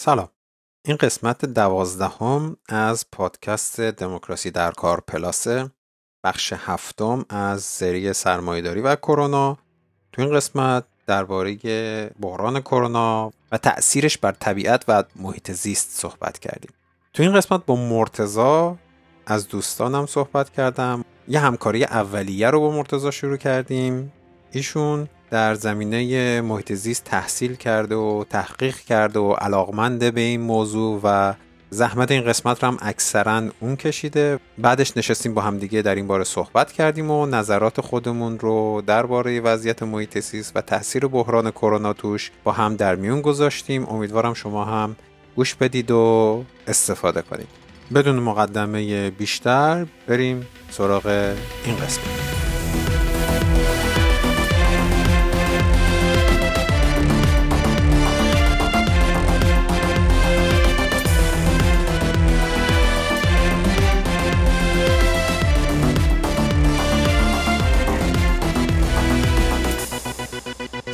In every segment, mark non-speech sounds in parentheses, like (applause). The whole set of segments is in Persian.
سلام. این قسمت دوازدهم از پادکست دموکراسی در کار پلاسه بخش هفتم از سری سرمایهداری و کرونا. تو این قسمت درباره بحران کرونا و تأثیرش بر طبیعت و محیط زیست صحبت کردیم. تو این قسمت با مرتزا از دوستانم صحبت کردم. یه همکاری اولیه رو با مرتزا شروع کردیم. ایشون در زمینه محیط زیست تحصیل کرده و تحقیق کرده و علاقمنده به این موضوع و زحمت این قسمت رو هم اکثرا اون کشیده. بعدش نشستیم با همدیگه در این باره صحبت کردیم و نظرات خودمون رو درباره وضعیت محیط زیست و تاثیر بحران کرونا توش با هم در میون گذاشتیم. امیدوارم شما هم گوش بدید و استفاده کنید. بدون مقدمه بیشتر بریم سراغ این قسمت.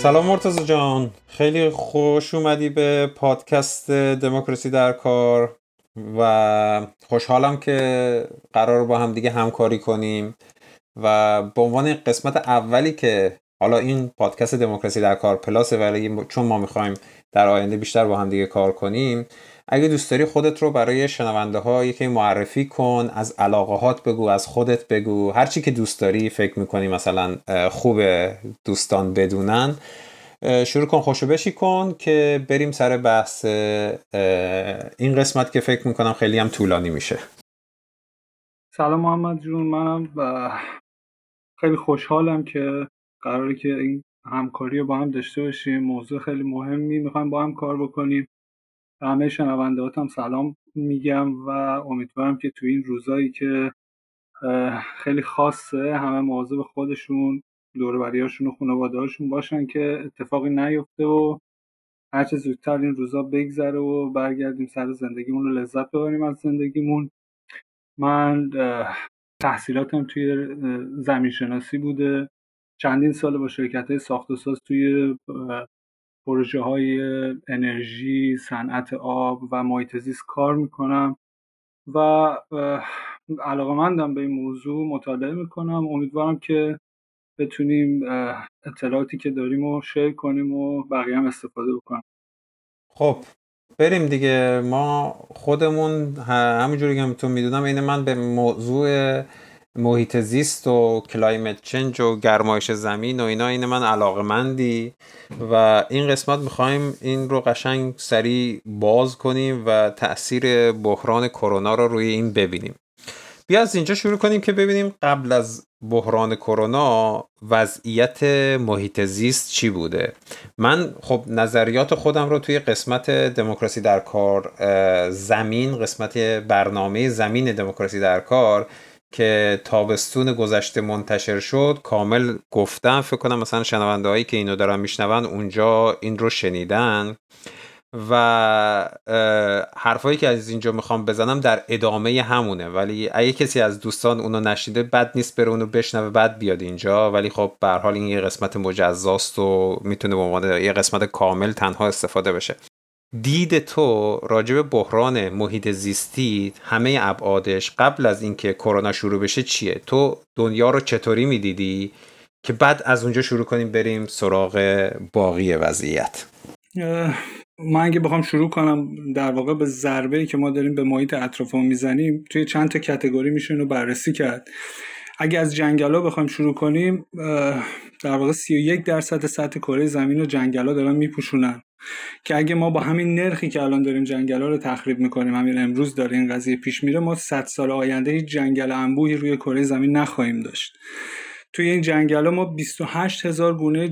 سلام مرتزا جان. خیلی خوش اومدی به پادکست دموکراسی در کار و خوشحالم که قرار با هم دیگه همکاری کنیم و به عنوان قسمت اولی که حالا این پادکست دموکراسی در کار پلاسه ولی چون ما می‌خوایم در آینده بیشتر با هم دیگه کار کنیم اگه دوست داری خودت رو برای شنونده ها یکی معرفی کن از علاقه هات بگو از خودت بگو. هر چی که دوست داری فکر می‌کنی مثلا خوب دوستان بدونن شروع کن خوشو بشی کن که بریم سر بحث این قسمت که فکر می‌کنم خیلی هم طولانی میشه. سلام محمد جون منم خیلی خوشحالم که قراره که این همکاری رو با هم داشته باشیم. موضوع خیلی مهمی می‌خوایم با هم کار بکنیم. همه شنوندهاتم سلام میگم و امیدوارم که تو این روزایی که خیلی خاصه همه مواظب خودشون دوروبریاشون و خانوادهاشون باشن که اتفاقی نیفته و هرچه زودتر این روزا بگذره و برگردیم سر زندگیمون رو لذت ببریم از زندگیمون. من تحصیلاتم توی زمین شناسی بوده. چندین سال با شرکت های ساخت و ساز توی پروژه های انرژی، صنعت آب و محیط زیست کار می‌کنم و علاقه مندم به این موضوع مطالعه می‌کنم. امیدوارم که بتونیم اطلاعاتی که داریم رو شیر کنیم و بقیه هم استفاده بکنم خب بریم دیگه. ما خودمون همونجوری که تو می‌دونم اینه من به موضوع محیط زیست و کلایمت چنج و گرمایش زمین و اینا این من علاقه مندی و این قسمت می‌خوایم این رو قشنگ سریع باز کنیم و تاثیر بحران کرونا رو روی این ببینیم. بیا از اینجا شروع کنیم که ببینیم قبل از بحران کرونا وضعیت محیط زیست چی بوده. من خب نظریات خودم رو توی قسمت دموکراسی در کار زمین قسمت برنامه زمین دموکراسی در کار که تابستون گذشته منتشر شد کامل گفتم فکر کنم مثلا شنونده هایی که اینو دارن میشنون اونجا این رو شنیدن و حرفایی که از اینجا می‌خوام بزنم در ادامه همونه. ولی اگه کسی از دوستان اونو نشیده بد نیست بره اونو بشنوه بعد بیاد اینجا. ولی خب به حال این یه قسمت مجزاست و می‌تونه به عنوان یه قسمت کامل تنها استفاده بشه. دید تو راجب بحران محیط زیستی همه ابعادش قبل از اینکه کرونا شروع بشه چیه؟ تو دنیا رو چطوری می‌دیدی که بعد از اونجا شروع کنیم بریم سراغ باقی وضعیت؟ من اگه بخوام شروع کنم در واقع به ضربه که ما داریم به محیط اطرافمون می‌زنیم توی چند تا کتگوری میشه اینو بررسی کرد. اگه از جنگلا بخوایم شروع کنیم در واقع 31 درصد سطح کره زمین رو جنگلا دارن میپوشونن. که اگه ما با همین نرخی که الان داریم جنگلا رو تخریب می‌کنیم همین امروز داره این قضیه پیش میره ما 100 سال آینده هیچ جنگل انبوهی روی کره زمین نخواهیم داشت. توی این جنگل ما 28 هزار گونه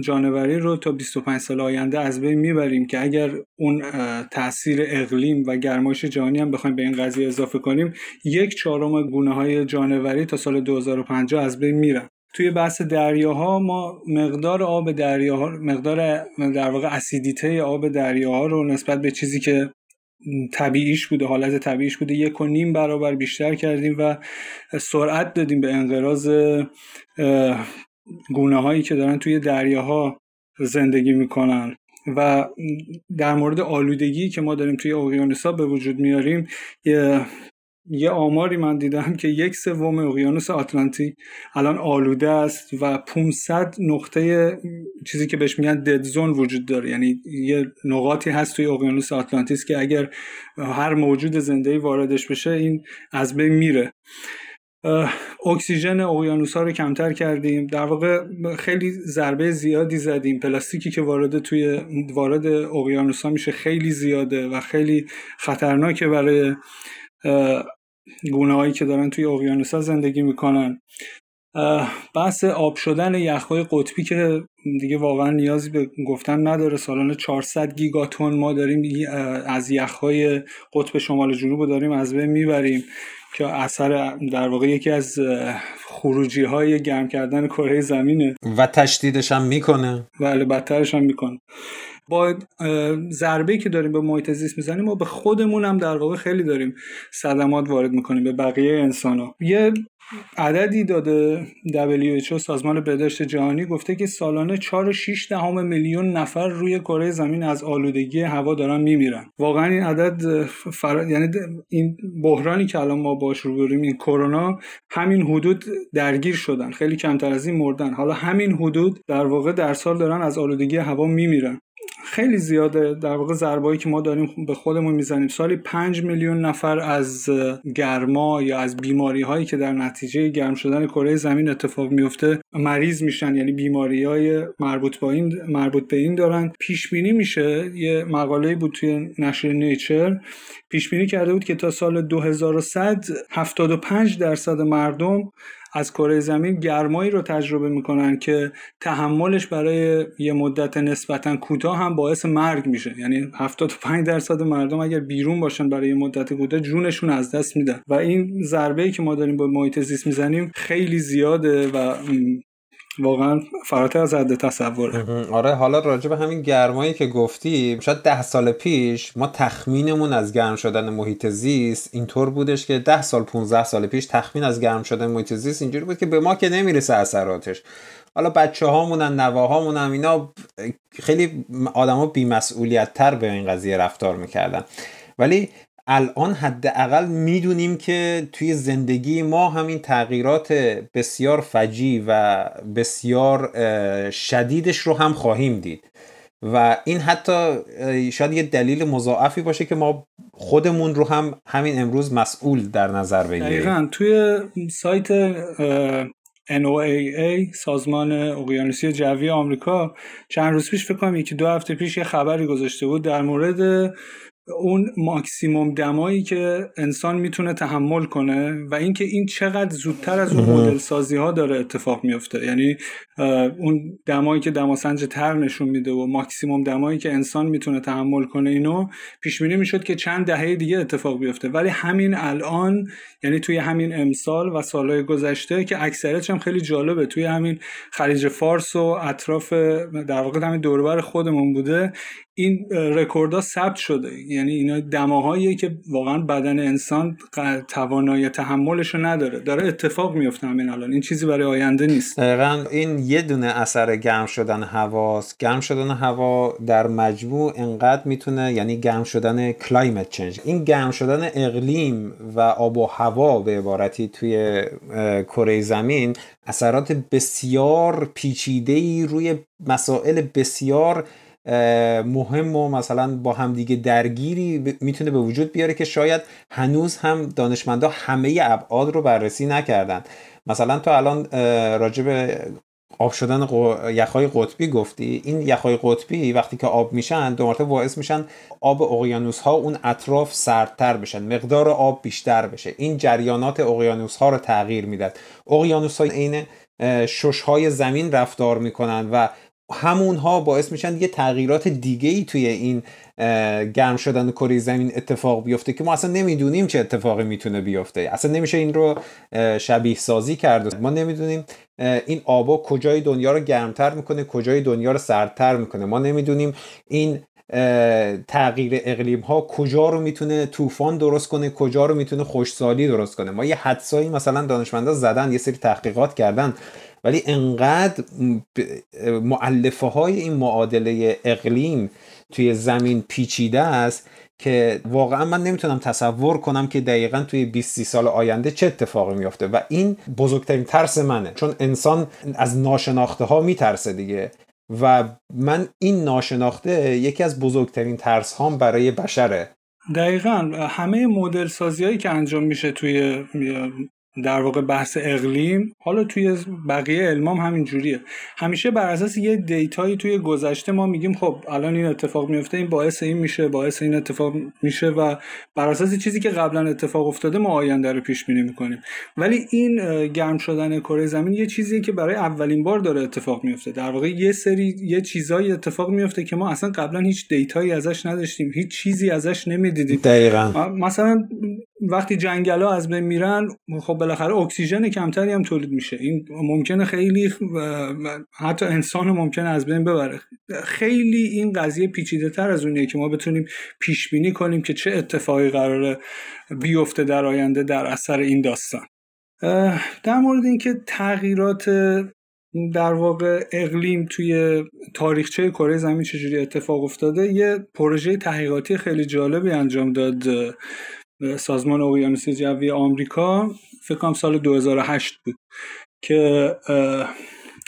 جانوری رو تا 25 سال آینده از بین می‌بریم که اگر اون تاثیر اقلیم و گرمایش جهانی هم بخوایم به این قضیه اضافه کنیم یک چهارم گونه های جانوری تا سال 2050 از بین میرن. توی بحث دریاها ما مقدار آب دریاها مقدار در واقع اسیدیته آب دریاها رو نسبت به چیزی که طبیعیش بوده حالت طبیعیش بوده. یک و نیم برابر بیشتر کردیم و سرعت دادیم به انقراض گونه هایی که دارن توی دریاها زندگی می‌کنن. و در مورد آلودگی که ما داریم توی اقیانوسا به وجود میاریم یه آماری من دیدم که یک سوم اقیانوس آتلانتیک الان آلوده است و 500 نقطه چیزی که بهش میگن دد زون وجود داره. یعنی یه نقاطی هست توی اقیانوس آتلانتیس که اگر هر موجود زنده واردش بشه این از بین میره. اکسیژن اقیانوس ها رو کمتر کردیم. در واقع خیلی ضربه زیادی زدیم. پلاستیکی که وارد توی وارد اقیانوس ها میشه خیلی زیاده و خیلی خطرناکه برای گونه هایی که دارن توی اقیانوس ها زندگی می‌کنن. بحث آب شدن یخهای قطبی که دیگه واقعا نیازی به گفتن نداره. سالانه 400 گیگاتون ما داریم از یخهای قطب شمال جنوب داریم از بین می‌بریم که اثر در واقع یکی از خروجی های گرم کردن کره زمینه. و تشدیدش هم می‌کنه. بله بدترش هم می‌کنه. با ضربه که داریم به محیط زیست می‌زنیم ما به خودمون هم در واقع خیلی داریم صدمات وارد می‌کنیم به بقیه انسان ها. یه عددی داده WHO سازمان بهداشت جهانی گفته که سالانه 4.6 دهم میلیون نفر روی کره زمین از آلودگی هوا دارن میمیرن. واقعا این عدد فر... یعنی این بحرانی که الان ما باش روبرویم این کرونا همین حدود درگیر شدن خیلی کمتر از این مردن. حالا همین حدود در واقع در سال دارن از آلودگی هوا میمیرن. خیلی زیاده. در واقع ضربایی که ما داریم به خودمون می‌زنیم. سالی 5 میلیون نفر از گرما یا از بیماری هایی که در نتیجه گرم شدن کره زمین اتفاق میفته مریض میشن. یعنی بیماری های مربوط با این مربوط به این دارن. پیش بینی میشه. یه مقاله بود توی نشر نیچر. پیش بینی کرده بود که تا سال 2100 75 درصد مردم از کره زمین گرمایی رو تجربه می‌کنن که تحملش برای یه مدت نسبتا کوتاه هم باعث مرگ میشه. یعنی 75 درصد مردم اگر بیرون باشن برای یه مدت کوتاه جونشون از دست میدن. و این ضربه ای که ما داریم با محیط زیست می‌زنیم خیلی زیاده و واقعا فراتر از حد تصور آره حالا راجع به همین گرمایی که گفتی شاید ده سال پیش ما تخمینمون از گرم شدن محیط زیست اینطور بودش که ده سال 15 سال پیش تخمین از گرم شدن محیط زیست اینجوری بود که به ما که نمی‌رسه اثراتش. حالا بچه هامونن نواهامونم اینا خیلی آدما بیمسئولیت تر به این قضیه رفتار می‌کردن. ولی الان حداقل می‌دونیم که توی زندگی ما همین تغییرات بسیار فجی و بسیار شدیدش رو هم خواهیم دید. و این حتی شاید یه دلیل مضاعفی باشه که ما خودمون رو هم همین امروز مسئول در نظر بگیریم. دقیقا. توی سایت NOAA سازمان اقیانوسی جوی آمریکا چند روز پیش فکر کنم یکی دو هفته پیش یه خبری گذاشته بود در مورد اون ماکسیموم دمایی که انسان می‌تونه تحمل کنه و اینکه این چقدر زودتر از اون مدل سازی ها داره اتفاق میفته یعنی اون دمایی که دماسنج تر نشون میده و ماکسیموم دمایی که انسان می‌تونه تحمل کنه اینو پیش بینی می‌شد که چند دهه دیگه اتفاق بیفته. ولی همین الان یعنی توی همین امسال و سالهای گذشته که اکثرش هم خیلی جالبه. توی همین خلیج فارس و اطراف در واقع همین دوربر خودمون بوده این رکوردها ثبت شده. یعنی اینا دماهایی که واقعا بدن انسان توانایی تحملش رو نداره. داره اتفاق میفته همین الان. این چیزی برای آینده نیست. دقیقا این یه دونه اثر گرم شدن هواست. گرم شدن هوا در مجموع انقدر می‌تونه یعنی گرم شدن climate change این گرم شدن اقلیم و آب و هوا به عبارتی توی کره زمین اثرات بسیار پیچیده ای روی مسائل بسیار مهم و مثلا با همدیگه درگیری می‌تونه به وجود بیاره که شاید هنوز هم دانشمندا همه ابعاد رو بررسی نکردن. مثلا تو الان راجع به آب شدن یخهای قطبی گفتی. این یخهای قطبی وقتی که آب میشن دو مرتبه باعث میشن آب اقیانوس ها اون اطراف سردتر بشن مقدار آب بیشتر بشه. این جریانات اقیانوس ها رو تغییر می‌داد اقیانوس های عین شش های زمین رفتار می‌کنن و همونها باعث میشن یه تغییرات دیگه ای توی این گرم شدن کره زمین اتفاق بیفته که ما اصلا نمی‌دونیم چه اتفاقی می‌تونه بیفته. اصلا نمیشه این رو شبیه سازی کرد. ما نمی‌دونیم این آبا کجای دنیا رو گرمتر می‌کنه کجای دنیا رو سردتر می‌کنه. ما نمی‌دونیم این تغییر اقلیم ها کجا رو می‌تونه طوفان درست کنه کجا رو می‌تونه خوشسالی درست کنه. ما یه حدسایی مثلا دانشمندا زدن یه سری تحقیقات کردن. ولی انقدر معلفه های این معادله اقلیم توی زمین پیچیده است که واقعا من نمی‌تونم تصور کنم که دقیقا توی 20 سال آینده چه اتفاقی میافته. و این بزرگترین ترس منه. چون انسان از ناشناخته ها میترسه دیگه. و من این ناشناخته یکی از بزرگترین ترس هام برای بشره. دقیقا. همه مدل سازی هایی که انجام میشه توی در واقع بحث اقلیم حالا توی بقیه علمام همین جوریه. همیشه بر اساس یه دیتایی توی گذشته ما میگیم خب الان این اتفاق میفته این باعث این میشه باعث این اتفاق میشه و بر اساس چیزی که قبلا اتفاق افتاده ما آینده رو پیش بینی می‌کنیم. ولی این گرم شدن کره زمین یه چیزیه که برای اولین بار داره اتفاق میفته. در واقع یه سری یه چیزایی اتفاق میفته که ما اصلا قبلا هیچ دیتایی ازش نداشتیم هیچ چیزی ازش نمی‌دیدیم. دقیقاً. مثلا وقتی جنگل ها از بین میرن خب بالاخره اکسیژن کمتری هم تولید میشه. این ممکنه خیلی حتی انسان ممکنه از بین ببره. خیلی این قضیه پیچیده تر از اونیه که ما بتونیم پیش بینی کنیم که چه اتفاقی قراره بیفته در آینده در اثر این داستان. در مورد اینکه تغییرات در واقع اقلیم توی تاریخچه کره زمین چجوری اتفاق افتاده یه پروژه تحقیقاتی خیلی جالبی انجام داد. سازمان اقیانوس جوی آمریکا فکر کنم سال 2008 بود که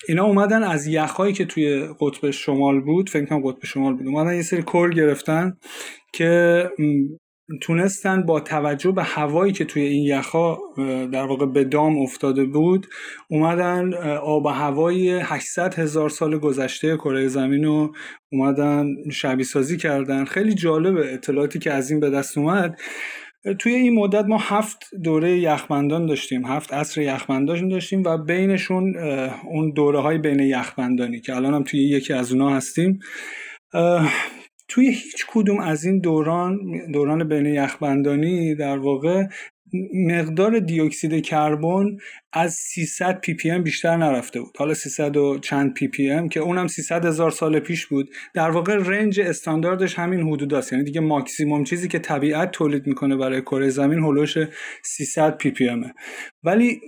اینا اومدن از یخهایی که توی قطب شمال بود فکر کنم قطب شمال بود اومدن یه سری کور گرفتن که تونستن با توجه به هوایی که توی این یخها در واقع به دام افتاده بود اومدن آب و هوای 800 هزار سال گذشته کره زمین رو اومدن شبیه سازی کردن. خیلی جالبه اطلاعاتی که از این به دست اومد. توی این مدت ما هفت دوره یخبندان داشتیم هفت عصر یخبندان داشتیم و بینشون اون دوره های بین یخبندانی که الان هم توی یکی از اونا هستیم. توی هیچ کدوم از این دوران دوران بین یخبندانی در واقع مقدار دیوکسید کربن از 300 ppm بیشتر نرفته بود. حالا 300 و چند ppm که اونم 300 هزار سال پیش بود. در واقع range استانداردش همین حدود است. یعنی دیگه ماکسیموم چیزی که طبیعت تولید می‌کنه برای کره زمین هلوش 300 پی پی امه. ولی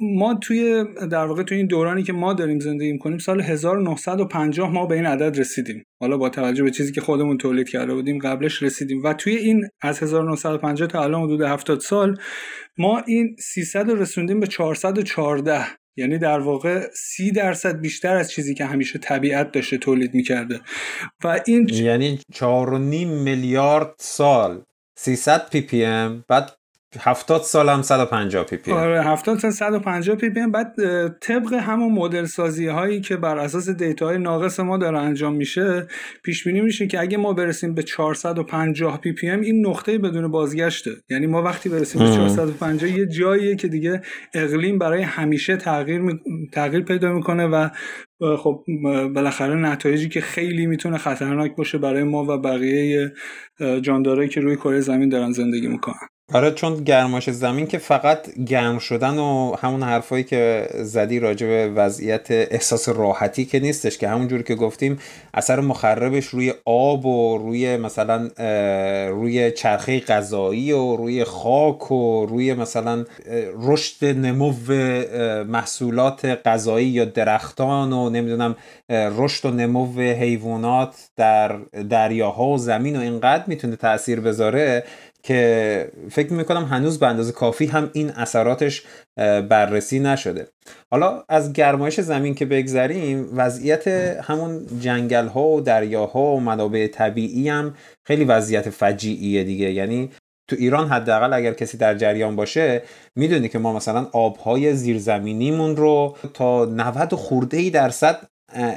ما توی در واقع توی این دورانی که ما داریم زندگی می‌کنیم سال 1950 ما به این عدد رسیدیم. حالا با توجه به چیزی که خودمون تولید کرده بودیم قبلش رسیدیم. و توی این از 1950 تا الان حدود 70 سال ما این 300 رو رسوندیم به 414 یعنی در واقع سی درصد بیشتر از چیزی که همیشه طبیعت داشته تولید می‌کرده. و این یعنی 4.5 میلیارد سال 300 ppm بعد 70 سال هم 150 pp آره 70 تا 150 pp بعد طبق همون مدل سازی هایی که بر اساس دیتا های ناقص ما داره انجام میشه پیش بینی میشه که اگه ما برسیم به 450 ppm این نقطه بدون بازگشته. یعنی ما وقتی برسیم به 450 یه جاییه که دیگه اقلیم برای همیشه تغییر می... تغییر پیدا می‌کنه و خب بالاخره نتایجی که خیلی می‌تونه خطرناک باشه برای ما و بقیه جاندارایی که روی کره زمین دارن زندگی می‌کنن. آره چون گرماش زمین که فقط گرم شدن و همون حرفایی که زدی راجع به وضعیت احساس راحتی که نیستش که همون جوری که گفتیم اثر مخربش روی آب و روی مثلا روی چرخه غذایی و روی خاک و روی مثلا رشد نمو محصولات غذایی یا درختان و نمی‌دونم رشد و نمو حیوانات در دریاها و زمین و اینقدر می‌تونه تاثیر بذاره که فکر می‌کنم هنوز به اندازه کافی هم این اثراتش بررسی نشده. حالا از گرمایش زمین که بگذریم وضعیت همون جنگل ها و دریاها و منابع طبیعی هم خیلی وضعیت فجیعیه دیگه. یعنی تو ایران حداقل اگر کسی در جریان باشه می‌دونی که ما مثلا آبهای زیرزمینیمون رو تا 90 خورده ای درصد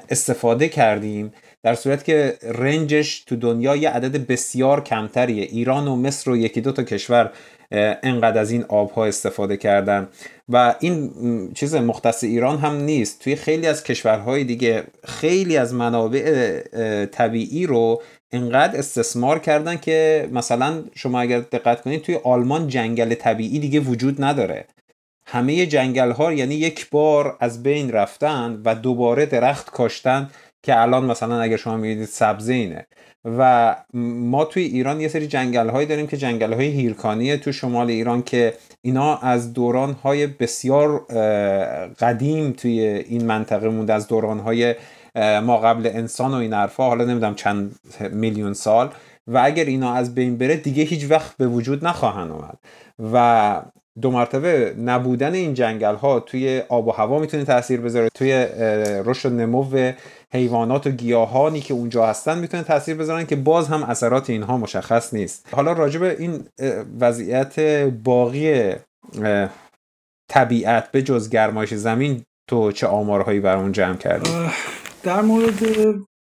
استفاده کردیم. در صورت که رنجش تو دنیا یه عدد بسیار کمتریه. ایران و مصر و یکی دو تا کشور انقدر از این آبها استفاده کردن. و این چیز مختص ایران هم نیست. توی خیلی از کشورهای دیگه خیلی از منابع طبیعی رو انقدر استثمار کردن که مثلا شما اگر دقت کنید توی آلمان جنگل طبیعی دیگه وجود نداره. همه جنگل ها یعنی یک بار از بین رفتن و دوباره درخت کاشتن که الان مثلا اگر شما می‌بینید سبزه اینه. و ما توی ایران یه سری جنگل هایی داریم که جنگل های هیرکانیه تو شمال ایران که اینا از دوران های بسیار قدیم توی این منطقه مونده از دوران های ما قبل انسان و این حرفا حالا نمی‌دونم چند میلیون سال. و اگر اینا از بین بره دیگه هیچ وقت به وجود نخواهند اومد. و دو مرتبه نبودن این جنگل ها توی آب و هوا می‌تونه تاثیر بذاره. توی رشد نمو حیوانات و گیاهانی که اونجا هستن می‌تونه تاثیر بذارن که باز هم اثرات اینها مشخص نیست حالا راجب این وضعیت باقی طبیعت به جز گرمایش زمین تو چه آمارهایی برامون جمع کردی؟ در مورد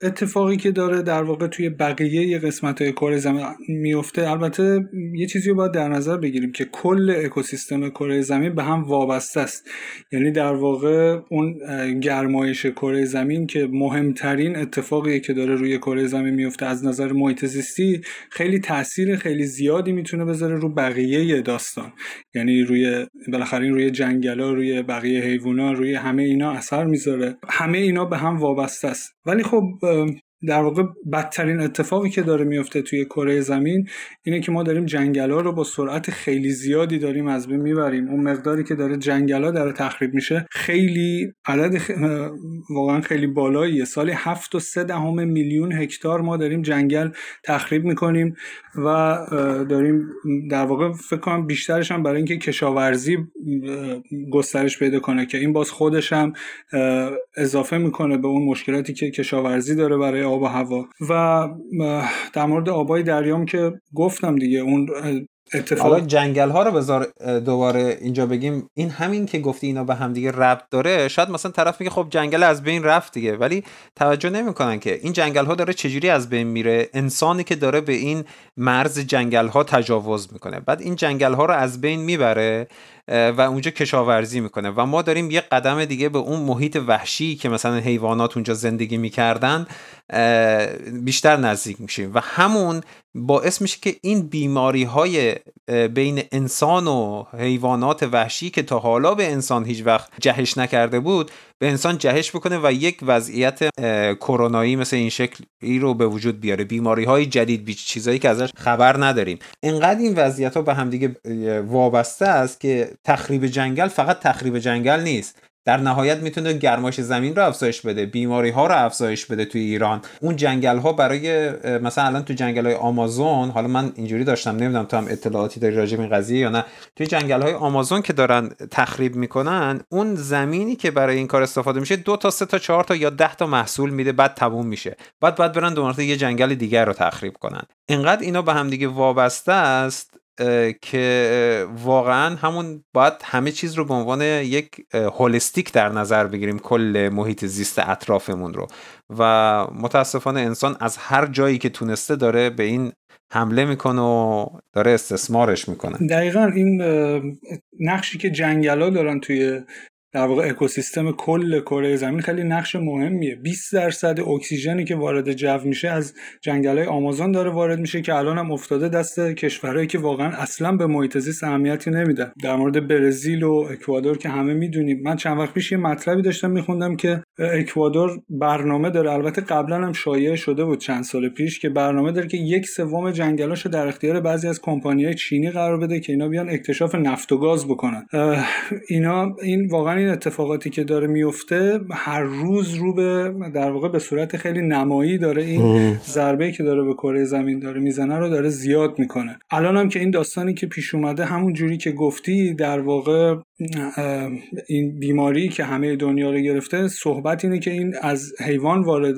اتفاقی که داره در واقع توی بقیه قسمت های کره زمین میفته البته یه چیزی رو باید در نظر بگیریم که کل اکوسیستم کره زمین به هم وابسته است. یعنی در واقع اون گرمایش کره زمین که مهمترین اتفاقی که داره روی کره زمین میفته از نظر محیط زیستی خیلی تاثیر خیلی زیادی می‌تونه بذاره رو بقیه داستان. یعنی روی بالاخره روی جنگلا روی بقیه حیوونا روی همه اینا اثر می‌ذاره. همه اینا به هم وابسته است. ولی خب um, در واقع بدترین اتفاقی که داره میفته توی کره زمین اینه که ما داریم جنگلا رو با سرعت خیلی زیادی داریم از بین می‌بریم. اون مقداری که داره جنگلا داره تخریب میشه خیلی عدد واقعا خیلی بالاییه. سالی هفت و سه دهم میلیون هکتار ما داریم جنگل تخریب می‌کنیم و داریم در واقع فکر کنم بیشترش هم برای اینکه کشاورزی گسترش پیدا کنه که این باز خودش هم اضافه می‌کنه به اون مشکلاتی که کشاورزی داره برای آب و هوا. و در مورد آبای دریام که گفتم دیگه اون اتفاق حالا جنگل ها رو بذار دوباره اینجا بگیم. این همین که گفتی اینا به هم دیگه ربط داره شاید مثلا طرف میگه خب جنگل از بین رفت دیگه ولی توجه نمی‌کنن که این جنگل ها داره چجوری از بین میره. انسانی که داره به این مرز جنگل ها تجاوز می‌کنه. بعد این جنگل ها رو از بین می‌بره. و اونجا کشاورزی می‌کنه. و ما داریم یه قدم دیگه به اون محیط وحشی که مثلا حیوانات اونجا زندگی می‌کردن بیشتر نزدیک میشیم. و همون باعث میشه که این بیماری های بین انسان و حیوانات وحشی که تا حالا به انسان هیچ وقت جهش نکرده بود به انسان جهش بکنه و یک وضعیت کرونایی مثل این شکلی رو به وجود بیاره. بیماری های جدید بیچ چیزایی که ازش خبر نداریم. انقدر این وضعیت ها به همدیگه وابسته است که تخریب جنگل فقط تخریب جنگل نیست. در نهایت می‌تونه گرمایش زمین رو افزایش بده بیماری ها رو افزایش بده توی ایران. اون جنگل ها برای مثلا الان تو جنگل های آمازون حالا من اینجوری داشتم نمی‌دونم تو هم اطلاعاتی داری راجع به این قضیه یا نه. توی جنگل های آمازون که دارن تخریب می‌کنن اون زمینی که برای این کار استفاده میشه دو تا سه تا چهار تا یا ده تا محصول میده بعد تموم میشه. بعد بعد برن دوباره یه جنگل دیگر رو تخریب کنن. اینقدر اینا به هم دیگه وابسته است که واقعا همون باید همه چیز رو به عنوان یک هولستیک در نظر بگیریم کل محیط زیست اطرافمون رو. و متاسفانه انسان از هر جایی که تونسته داره به این حمله می‌کنه و داره استثمارش می‌کنه. دقیقا این نقشی که جنگلا دارن توی در واقع اکوسیستم کل کره زمین خیلی نقش مهمیه. 20 درصد اکسیژنی که وارد جو میشه از جنگل های آمازون داره وارد میشه که الان هم افتاده دست کشورهایی که واقعا اصلا به محیط زیست اهمیتی نمیدن. در مورد برزیل و اکوادور که همه می‌دونیم. من چند وقت پیش یه مطلبی داشتم میخوندم که اکوادور برنامه داره. البته قبلا هم شایع شده بود چند سال پیش که برنامه داره که یک سوم جنگلاشو در اختیار بعضی از کمپانیهای چینی قرار بده که اینا بیان اکتشاف نفت و گاز بکنن. اینا این واقعا این اتفاقاتی که داره میفته هر روز رو به در واقع به صورت خیلی نمایی داره این ضربه که داره به کره زمین داره می‌زنه رو داره زیاد می‌کنه. الان هم که این داستانی که پیش اومده همون جوری که گفتی در واقع این بیماری که همه دنیا رو گرفته صحبت اینه که این از حیوان وارد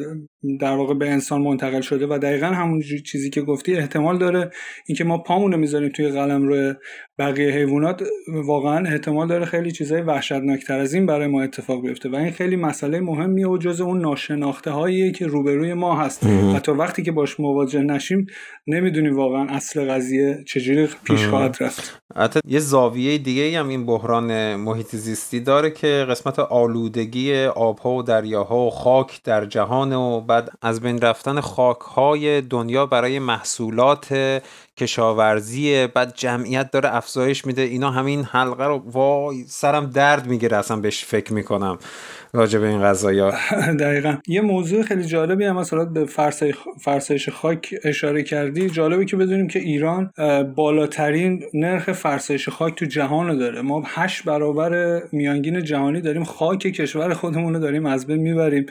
در واقع به انسان منتقل شده و دقیقا همون چیزی که گفتی احتمال داره اینکه ما پامون رو می‌ذاریم توی قلم رو بقیه حیوانات واقعا احتمال داره خیلی چیزای وحشتناکتر از این برای ما اتفاق بیفته. و این خیلی مسئله مهمیه و جز اون ناشناخته هاییه که روبروی ما هست. حتی وقتی که باش مواجه نشیم نمی‌دونیم واقعا اصل قضیه چجوری پیش خواهد رفت. حتی یه زاویه دیگه هم این بحران محیط زیستی داره که قسمت آلودگی آبها و دریاها و خاک در جهان و بعد از بین رفتن خاکهای دنیا برای محصولات کشاورزی بعد جمعیت داره افزایش میده. اینا همین حلقه رو وای سرم درد می‌گیره اصلا بهش فکر می‌کنم راجع به این قضايا (laughs) دقیقا. یه موضوع خیلی جالبی هم مثلا به فرسایش خاک اشاره کردی. جالبی که بدونیم که ایران بالاترین نرخ فرسایش خاک تو جهان داره. ما هشت برابر میانگین جهانی داریم. خاک کشور خودمون رو داریم از بین می‌بریم.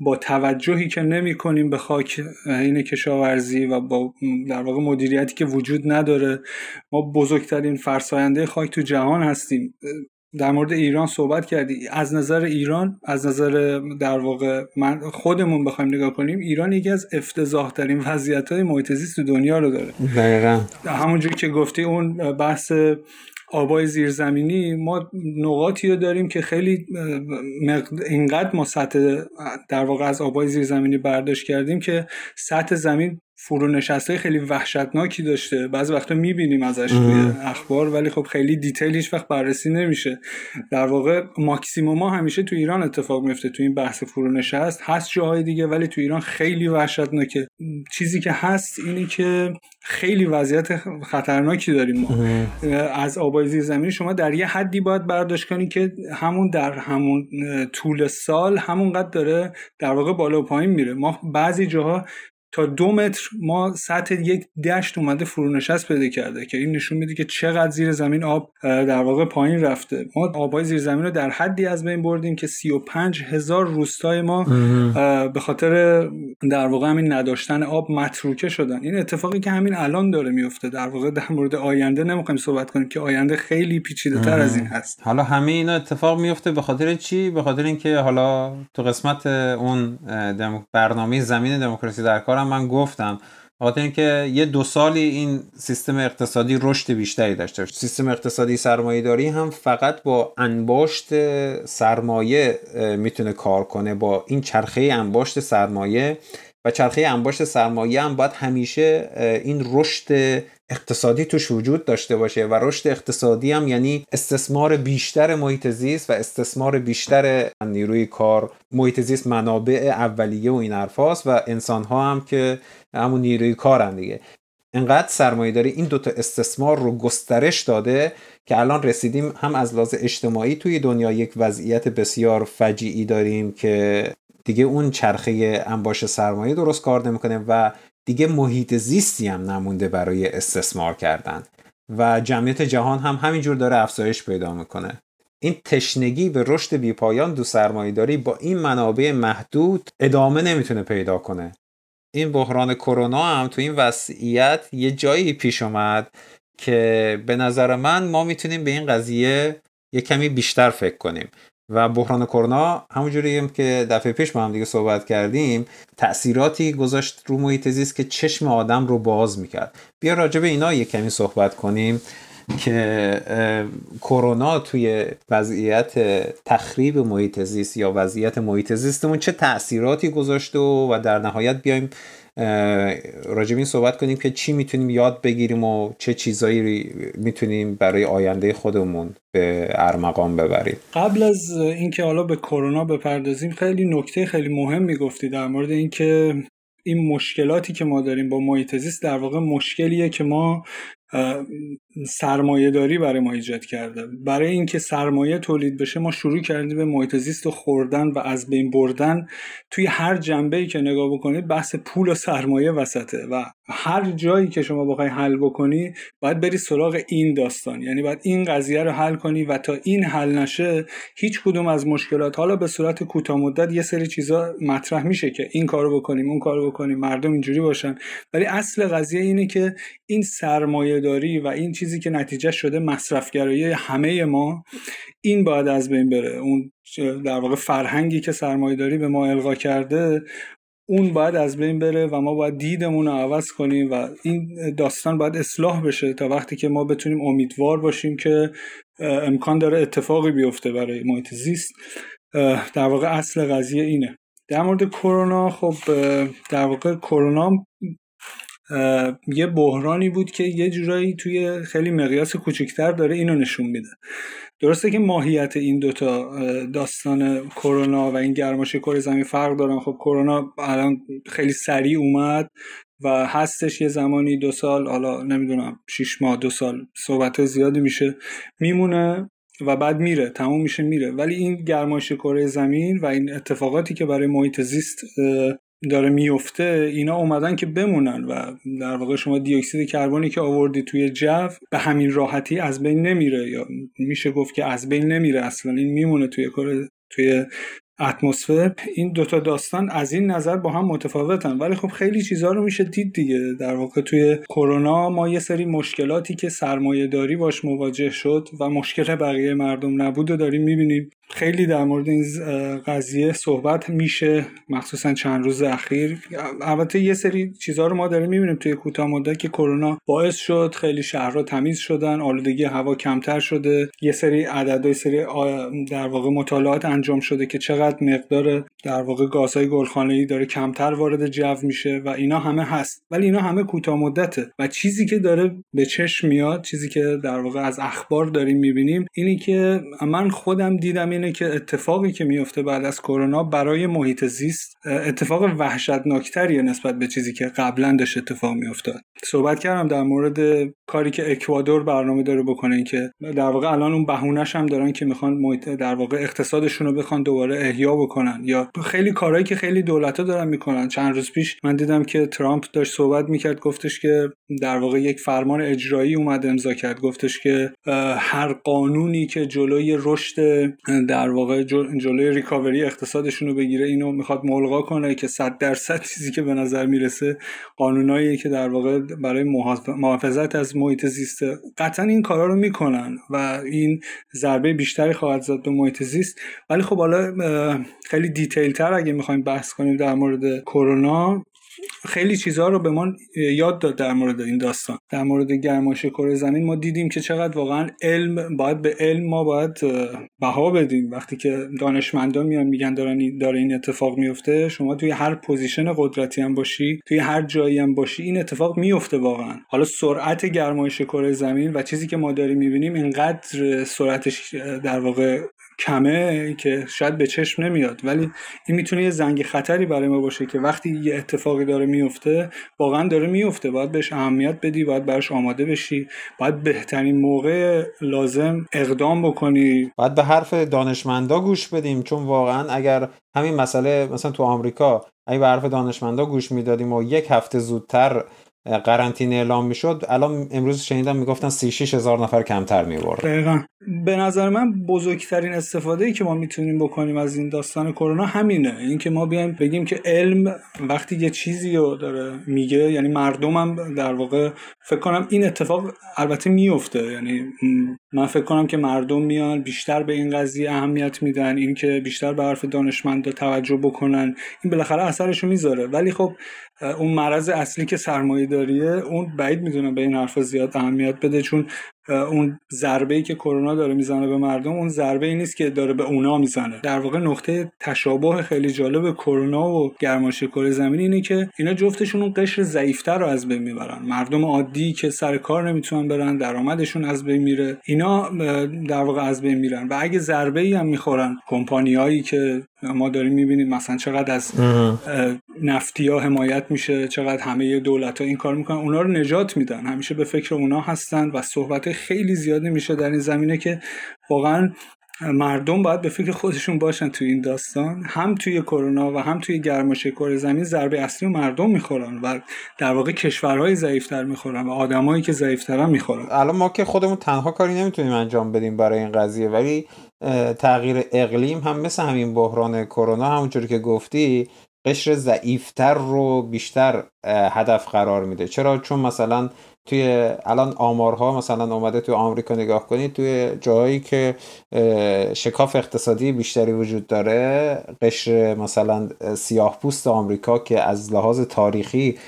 با توجهی که نمی کنیم به خاک این کشاورزی و با در واقع مدیریتی که وجود نداره. ما بزرگترین فرساینده خاک تو جهان هستیم. در مورد ایران صحبت کردی. از نظر ایران از نظر در واقع من خودمون بخوایم نگاه کنیم ایران یکی از افتضاح ترین وضعیت های محیط زیست تو دنیا رو داره. دقیقا. همونجوری که گفتی اون بحث آبای زیرزمینی ما نقاطی رو داریم که خیلی اینقدر ما سطح در واقع از آبای زیرزمینی برداشت کردیم که سطح زمین فرونشسته خیلی وحشتناکی داشته. بعضی وقتا می‌بینیم ازش توی اخبار ولی خب خیلی دیتیلش وقت بررسی نمیشه. در واقع ماکسیموما همیشه تو ایران اتفاق میفته تو این بحث فرونشست هست جاهای دیگه ولی تو ایران خیلی وحشتناکه. چیزی که هست اینی که خیلی وضعیت خطرناکی داریم ما. از آبای زیر زمینی شما در یه حدی باید برداشت کنی که همون در همون طول سال همونقدر داره در واقع بالا و پایین میره. ما بعضی جاها تا دو متر ما سطح یک دشت اومده فرونشست پیدا کرده که این نشون میده که چقدر زیر زمین آب در واقع پایین رفته. ما آبای زیر زمین رو در حدی از بین بردیم که 35 هزار روستای ما به خاطر در واقع همین نداشتن آب متروکه شدن. این اتفاقی که همین الان داره میفته در واقع در مورد آینده نمی‌خوایم صحبت کنیم که آینده خیلی پیچیده تر از این هست. حالا همه اینا اتفاق میفته به خاطر چی؟ به خاطر اینکه حالا تو قسمت اون برنامه زمین دموکراسی در کار من گفتم خاطر اینکه یه دو سالی این سیستم اقتصادی رشد بیشتری داشته سیستم اقتصادی سرمایه داری هم فقط با انباشت سرمایه می‌تونه کار کنه با این چرخه انباشت سرمایه چرخه انباشت سرمایه هم باید همیشه این رشد اقتصادی توش وجود داشته باشه و رشد اقتصادی هم یعنی استثمار بیشتر محیط زیست و استثمار بیشتر نیروی کار. محیط زیست منابع اولیه و این حرفاست و انسان ها هم که همون نیروی کارن دیگه. انقدر سرمایه داری این دوتا استثمار رو گسترش داده که الان رسیدیم هم از لحاظ اجتماعی توی دنیا یک وضعیت بسیار فجیعی داریم که دیگه اون چرخه انباش سرمایه درست کار نمی‌کنه و دیگه محیط زیستی هم نمونده برای استثمار کردن. و جمعیت جهان هم همینجور داره افزایش پیدا می‌کنه. این تشنگی به رشد بیپایان دو داری با این منابع محدود ادامه نمی‌تونه پیدا کنه. این بحران کرونا هم تو این وضعیت یه جایی پیش اومد که به نظر من ما می‌تونیم به این قضیه یه کمی بیشتر فکر کنیم. و بحران کرونا همونجوری که دفعه پیش ما هم دیگه صحبت کردیم تاثیراتی گذاشت رو محیط زیست که چشم آدم رو باز می‌کرد. بیا راجع به اینا یه کمی صحبت کنیم که کرونا توی وضعیت تخریب محیط زیست یا وضعیت محیط زیستمون چه تاثیراتی گذاشته و در نهایت بیایم راجب این صحبت کنیم که چی می‌تونیم یاد بگیریم و چه چیزایی می‌تونیم برای آینده خودمون به ارمغان ببریم. قبل از اینکه حالا به کرونا bepardazim خیلی نکته خیلی مهم می‌گفتی در مورد اینکه این مشکلاتی که ما داریم با محیط زیست در واقع مشکلیه که ما سرمایه داری برای ما ایجاد کرده. برای اینکه سرمایه تولید بشه ما شروع کردیم به محیط زیست و خوردن و از بین بردن. توی هر جنبه ای که نگاه بکنید بحث پول و سرمایه وسطه و هر جایی که شما بخوای حل بکنی باید بری سراغ این داستان. یعنی باید این قضیه رو حل کنی و تا این حل نشه هیچ کدوم از مشکلات حالا به صورت کوتاه مدت یه سری چیزا مطرح میشه که این کارو بکنیم اون کارو بکنیم مردم اینجوری باشن. ولی اصل قضیه اینه که این سرمایه داری و این چیزی که نتیجه شده مصرفگرایی همه ما این باید از بین بره. اون در واقع فرهنگی که سرمایه داری به ما القا کرده اون باید از بین بره و ما باید دیدمون رو عوض کنیم و این داستان باید اصلاح بشه تا وقتی که ما بتونیم امیدوار باشیم که امکان داره اتفاقی بیفته برای محیط زیست. در واقع اصل قضیه اینه. در مورد کرونا خب در واقع کرونا یه بحرانی بود که یه جورایی توی خیلی مقیاس کوچکتر داره اینو نشون میده. درسته که ماهیت این دوتا داستان کرونا و این گرمایش کره زمین فرق دارن. خب کرونا الان خیلی سریع اومد و هستش یه زمانی دو سال حالا نمی‌دونم شیش ماه دو سال صحبت زیادی میشه میمونه و بعد میره تموم میشه میره. ولی این گرمایش کره زمین و این اتفاقاتی که برای محیط زیست داره میفته اینا اومدن که بمونن و در واقع شما دیوکسید کربنی که آوردی توی جو به همین راحتی از بین نمیره یا میشه گفت که از بین نمیره اصلا این میمونه توی کره توی اتمسفر. این دوتا داستان از این نظر با هم متفاوتن. ولی خب خیلی چیزها رو میشه دید دیگه. در واقع توی کرونا ما یه سری مشکلاتی که سرمایه داری باش مواجه شد و مشکل بقیه مردم نبود و داریم می‌بینیم خیلی در مورد این قضیه صحبت میشه مخصوصا چند روز اخیر. البته یه سری چیزها رو ما داریم می‌بینیم توی کوتاه مدت که کرونا باعث شد خیلی شهرها تمیز شدن آلودگی هوا کمتر شده. یه سری عددهای سری در واقع مطالعات انجام شده که چقدر مقدار در واقع گازهای گلخانه‌ای داره کمتر وارد جو میشه و اینا همه هست. ولی اینا همه کوتاه مدته. و چیزی که داره به چشم میاد چیزی که در واقع از اخبار داریم می‌بینیم اینی که من خودم دیدم اینه که اتفاقی که میفته بعد از کرونا برای محیط زیست اتفاق وحشتناکتریه نسبت به چیزی که قبلا داشت اتفاق میافتاد. صحبت کردم در مورد کاری که اکوادور برنامه داره بکنه که در واقع الان اون بهونهش هم دارن که می‌خوان محیط در واقع اقتصادشون رو بخوان دوباره احیا بکنن. یا خیلی کارهایی که خیلی دولت ها دارن می‌کنن. چند روز پیش من دیدم که ترامپ داشت صحبت می‌کرد گفتش که در واقع یک فرمان اجرایی اومد امضا کرد. گفتش که هر قانونی که جلوی رشد در واقع جلوی ریکاوری اقتصادشون رو بگیره اینو می‌خواد ملغا کنه که 100 درصد چیزی که به نظر می‌رسه قانونایی که در واقع برای محافظت از محیط زیست قطعا این کارا رو می‌کنن و این ضربه بیشتری خواهد زد به محیط زیست. ولی خب حالا خیلی دیتیل تر اگه می‌خوایم بحث کنیم در مورد کرونا خیلی چیزها رو به ما یاد داد در مورد این داستان. در مورد گرمایش کره زمین ما دیدیم که چقدر واقعا علم باید به علم ما باید بها بدیم. وقتی که دانشمندان میان میگن دارن داره این اتفاق میفته شما توی هر پوزیشن قدرتی هم باشی توی هر جایی هم باشی این اتفاق میفته واقعا. حالا سرعت گرمایش کره زمین و چیزی که ما داریم می‌بینیم اینقدر سرعتش در واقع کمه که شاید به چشم نمیاد. ولی این می‌تونه یه زنگ خطری برای ما باشه که وقتی یه اتفاقی داره میفته واقعا داره میفته باید بهش اهمیت بدی باید براش آماده بشی. باید بهترین موقع لازم اقدام بکنی. باید به حرف دانشمندا گوش بدیم. چون واقعا اگر همین مسئله مثلا تو آمریکا اگه به حرف دانشمندا گوش می‌دادیم و یک هفته زودتر قرنطینه اعلام می‌شد الان امروز شنیدم می‌گفتن 36 هزار نفر کمتر می‌برد. دقیقا. به نظر من بزرگترین استفاده ای که ما می‌تونیم بکنیم از این داستان کرونا همینه. اینکه ما بیایم بگیم که علم وقتی یه چیزی رو داره میگه یعنی مردمم در واقع فکر کنم این اتفاق البته میفته یعنی من فکر کنم که مردم میان بیشتر به این قضیه اهمیت میدن اینکه بیشتر به حرف دانشمندا توجه بکنن. این بالاخره اثرشو می‌ذاره. ولی خب اون مرض اصلی که سرمایه داریه اون بعید می‌دونم به این حرفا زیاد اهمیت بده چون اون ضربه ای که کرونا داره می‌زنه به مردم اون ضربه ای نیست که داره به اونا می‌زنه. در واقع نقطه تشابه خیلی جالب کرونا و گرمایش کره زمین اینه که اینا جفتشون اون قشر ضعیفتر رو از بین می‌برن. مردم عادی که سر کار نمی‌تونن برن درآمدشون از بین میره. اینا در واقع از بین میرن. و اگه ضربه ای هم می‌خورن کمپانیایی که ما داریم می‌بینیم مثلا چقدر از نفتی ها حمایت میشه چقدر همه دولت ها این کار می‌کنن اونا رو نجات میدن. همیشه به فکر اونا هستن و صحبت خیلی زیادی میشه در این زمینه که واقعا مردم باید به فکر خودشون باشن توی این داستان. هم توی کرونا و هم توی گرمایش کره زمین ضربه اصلی و مردم می‌خورن و در واقع کشورهای ضعیفتر می‌خورن و آدمایی که ضعیفترن می‌خورن. الان ما که خودمون تنها کاری نمی‌تونیم انجام بدیم برای این قضیه ولی تغییر اقلیم هم مثل همین بحران کرونا همونجوری که گفتی قشر ضعیفتر رو بیشتر هدف قرار میده. چرا؟ چون مثلا توی الان آمارها مثلا اومده توی آمریکا نگاه کنید توی جاهایی که شکاف اقتصادی بیشتری وجود داره قشر مثلا سیاه پوست آمریکا که از لحاظ تاریخی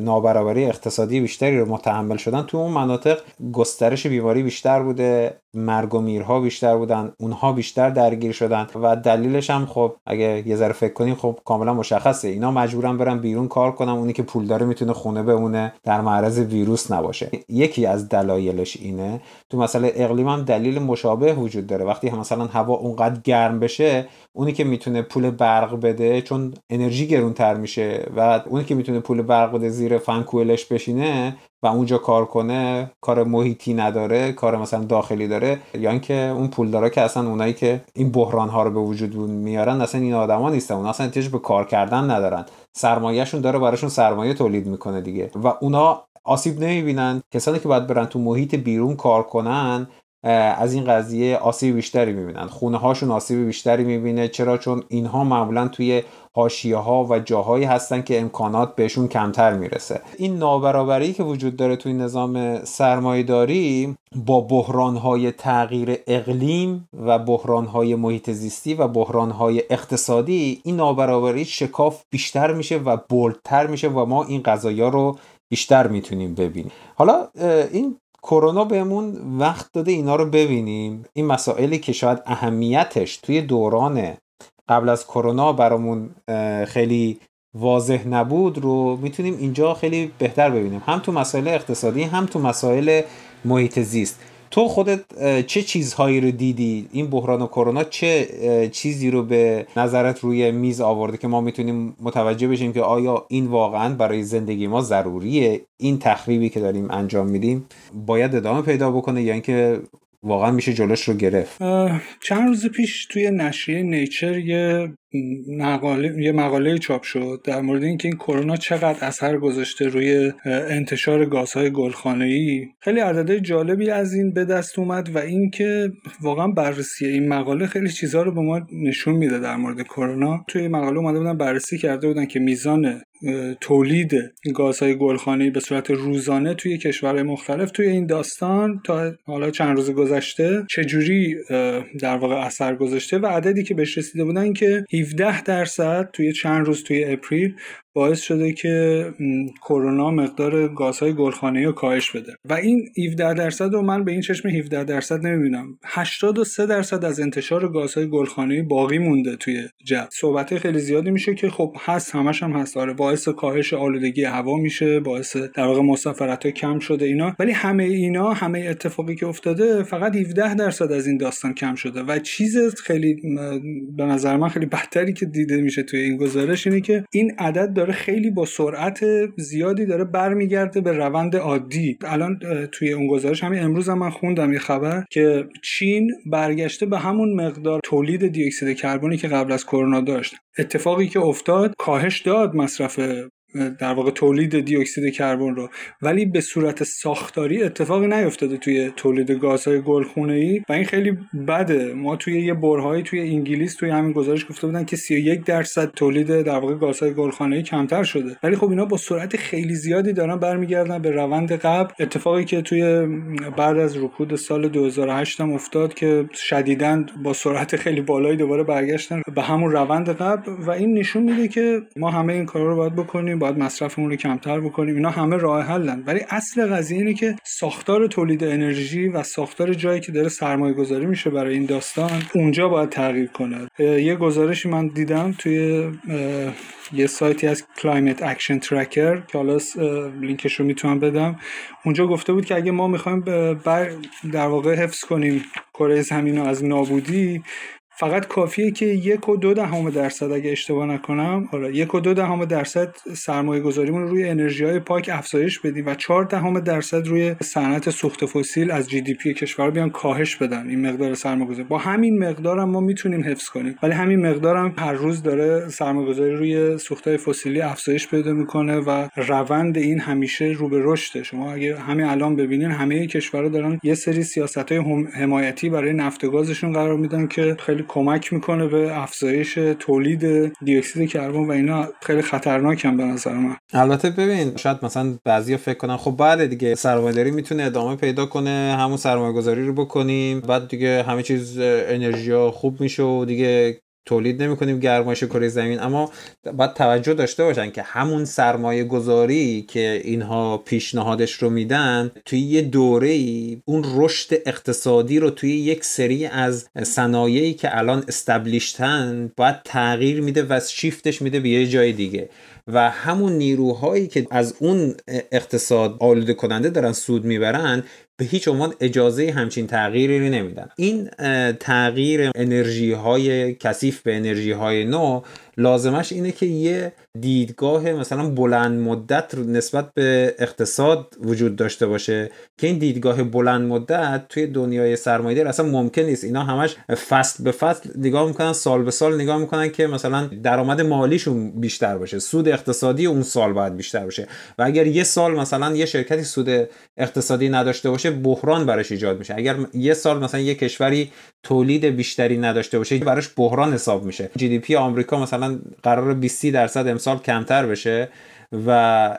نابرابری اقتصادی بیشتری رو متحمل شدن تو اون مناطق گسترش بیماری بیشتر بوده مرگ و میرها بیشتر بودن اونها بیشتر درگیر شدن و دلیلش هم خب اگه یه ذره فکر کنیم خب کاملا مشخصه. اینا مجبورن برن بیرون کار کنن اونی که پول داره می‌تونه خونه بمونه در معرض ویروس نباشه. یکی از دلایلش اینه تو مسئله اقلیم هم دلیل مشابه وجود داره. وقتی مثلا هوا اونقدر گرم بشه اونی که می‌تونه پول برق بده چون انرژی گرونتر میشه و اونی که می‌تونه پول برق بده زیر فن بشینه و اونجا کار کنه کار محیطی نداره کار مثلا داخلی داره. یا اینکه اون پولدارا که اصلا اونایی که این بحران ها رو به وجود میارن اصلا این آدما نیستن. اون اصلا احتیاج به کار کردن ندارن. سرمایهشون داره براشون سرمایه تولید می‌کنه دیگه. و اونا آسیب نمی‌بینن. کسانی که باید برن تو محیط بیرون کار کنن از این قضیه آسیب بیشتری می‌بینن. خونه هاشون آسیب بیشتری می‌بینه. چرا؟ چون اینها معمولا توی حاشیه ها و جاهایی هستن که امکانات بهشون کمتر می‌رسه. این نابرابری که وجود داره توی نظام سرمایهداری با بحران های تغییر اقلیم و بحران های محیط زیستی و بحران های اقتصادی این نابرابری شکاف بیشتر میشه و بولتر میشه و ما این قضایا رو بیشتر می‌تونیم ببینیم. حالا این کرونا بهمون وقت داده اینا رو ببینیم. این مسائلی که شاید اهمیتش توی دوران قبل از کرونا برامون خیلی واضح نبود رو می‌تونیم اینجا خیلی بهتر ببینیم. هم تو مسائل اقتصادی هم تو مسائل محیط زیست. تو خودت چه چیزهایی رو دیدی؟ این بحران و کرونا چه چیزی رو به نظرت روی میز آورده که ما می‌تونیم متوجه بشیم که آیا این واقعا برای زندگی ما ضروریه؟ این تخریبی که داریم انجام میدیم باید ادامه پیدا بکنه یا اینکه واقعا میشه جلوش رو گرفت؟ چند روز پیش توی نشریه نیچر یه مقاله یه مقاله چاپ شد در مورد اینکه این کرونا چقدر اثر گذاشته روی انتشار گازهای گلخانه‌ای. خیلی عددهای جالبی از این به دست اومد و اینکه واقعا بررسی این مقاله خیلی چیزها رو به ما نشون میده در مورد کرونا. توی مقاله اومده بودن بررسی کرده بودن که میزان تولید گازهای گلخانه‌ای به صورت روزانه توی کشورهای مختلف توی این داستان تا حالا چند روز گذشته چجوری در واقع اثر گذاشته و عددی که بهش رسیده بودن که 17 درصد توی چند روز توی اپریل باعث شده که کرونا مقدار گازهای گلخانه‌ای رو کاهش بده. و این 17 درصد رو من به این چشم 17 درصد نمی‌بینم. 83 درصد از انتشار گازهای گلخانه‌ای باقی مونده توی جو صحبت خیلی زیادی میشه که خب هست همش هم هست. آره باعث کاهش آلودگی هوا میشه باعث در واقع مسافرت کم شده اینا. ولی همه اینا همه اتفاقی که افتاده فقط 17 درصد از این داستان کم شده. و چیز خیلی به نظر من خیلی بدتری که دیده میشه توی این گزارش اینه که این عدد داره خیلی با سرعت زیادی داره برمیگرده به روند عادی. الان توی اون گزارش همین امروز هم من خوندم یه خبر که چین برگشته به همون مقدار تولید دیوکسید کربنی که قبل از کرونا داشت. اتفاقی که افتاد کاهش داد مصرف در واقع تولید دیوکسید کربن رو. ولی به صورت ساختاری اتفاقی نیفتاده توی تولید گازهای گلخونه ای و این خیلی بده. ما توی یه برهایی توی انگلیس توی همین گزارش گفته بودن که 31 درصد تولید در واقع گازهای گلخانه ای کمتر شده. ولی خب اینا با سرعت خیلی زیادی دارن برمیگردن به روند قبل. اتفاقی که توی بعد از رکود سال 2008 هم افتاد که شدیداً با سرعت خیلی بالایی دوباره برگشتن به همون روند قبل. و این نشون میده که ما همه این کارا رو باید بکنیم. باید مصرفمون رو کمتر بکنیم. اینا همه راه حلن. ولی اصل قضیه اینه که ساختار تولید انرژی و ساختار جایی که داره سرمایه گذاری میشه برای این داستان اونجا باید تغییر کنه. یه گزارشی من دیدم توی یه سایتی از Climate Action Tracker که حالا لینکش رو می‌تونم بدم. اونجا گفته بود که اگه ما می‌خوایم در واقع حفظ کنیم کره زمین رو از نابودی فقط کافیه که یک و دو دهم درصد اگه اشتباه نکنم. آره یک و دو دهم درصد سرمایه گذاریمون رو روی انرژی های پاک افزایش بدیم و چهار دهم درصد روی صنعت سوخت فسیلی از GDP کشور بیان کاهش بدن. این مقدار سرمایه گذاری با همین مقدار هم ما می‌تونیم حفظ کنیم. ولی همین مقدار هم هر روز داره سرمایه گذاری روی سوخت های فسیلی افزایش پیدا می‌کنه و روند این همیشه رو به رشده شما اگه همین الان ببینین همه کشورها دارن یه سری سیاست های حمایتی برای نفت و گازشون قرار میدن که خیلی کمک می‌کنه به افزایش تولید دیوکسید کربن و اینا. خیلی خطرناکن به نظر من. البته ببین شاید مثلا بعضیا فکر کنن خب بعد دیگه سرمایه‌داری می‌تونه ادامه پیدا کنه همون سرمایه گذاری رو بکنیم بعد دیگه همه چیز انرژی خوب میشه و دیگه تولید نمی کنیم گرمایش کره زمین اما باید توجه داشته باشن که همون سرمایه گذاری که اینها پیشنهادش رو میدن توی یه دوره ای اون رشد اقتصادی رو توی یک سری از صنایعی که الان استبلیشتن باید تغییر میده و شیفتش میده به یه جای دیگه. و همون نیروهایی که از اون اقتصاد آلوده کننده دارن سود می‌برن به هیچ عنوان اجازه همچین تغییری رو نمیدن. این تغییر انرژی های کثیف به انرژی های نو لازمش اینه که یه دیدگاه مثلا بلند مدت نسبت به اقتصاد وجود داشته باشه که این دیدگاه بلند مدت توی دنیای سرمایه‌داری اصلا ممکن نیست. اینا همش فصل به فصل نگاه می‌کنن سال به سال نگاه می‌کنن که مثلا درآمد مالیشون بیشتر باشه. سود اقتصادی اون سال باید بیشتر باشه. و اگر یه سال مثلا یه شرکتی سود اقتصادی نداشته باشه بحران براش ایجاد میشه. اگر یه سال مثلا یه کشوری تولید بیشتری نداشته باشه براش بحران حساب میشه. جی دی پی آمریکا مثلا قرار 20 درصد امسال کمتر بشه و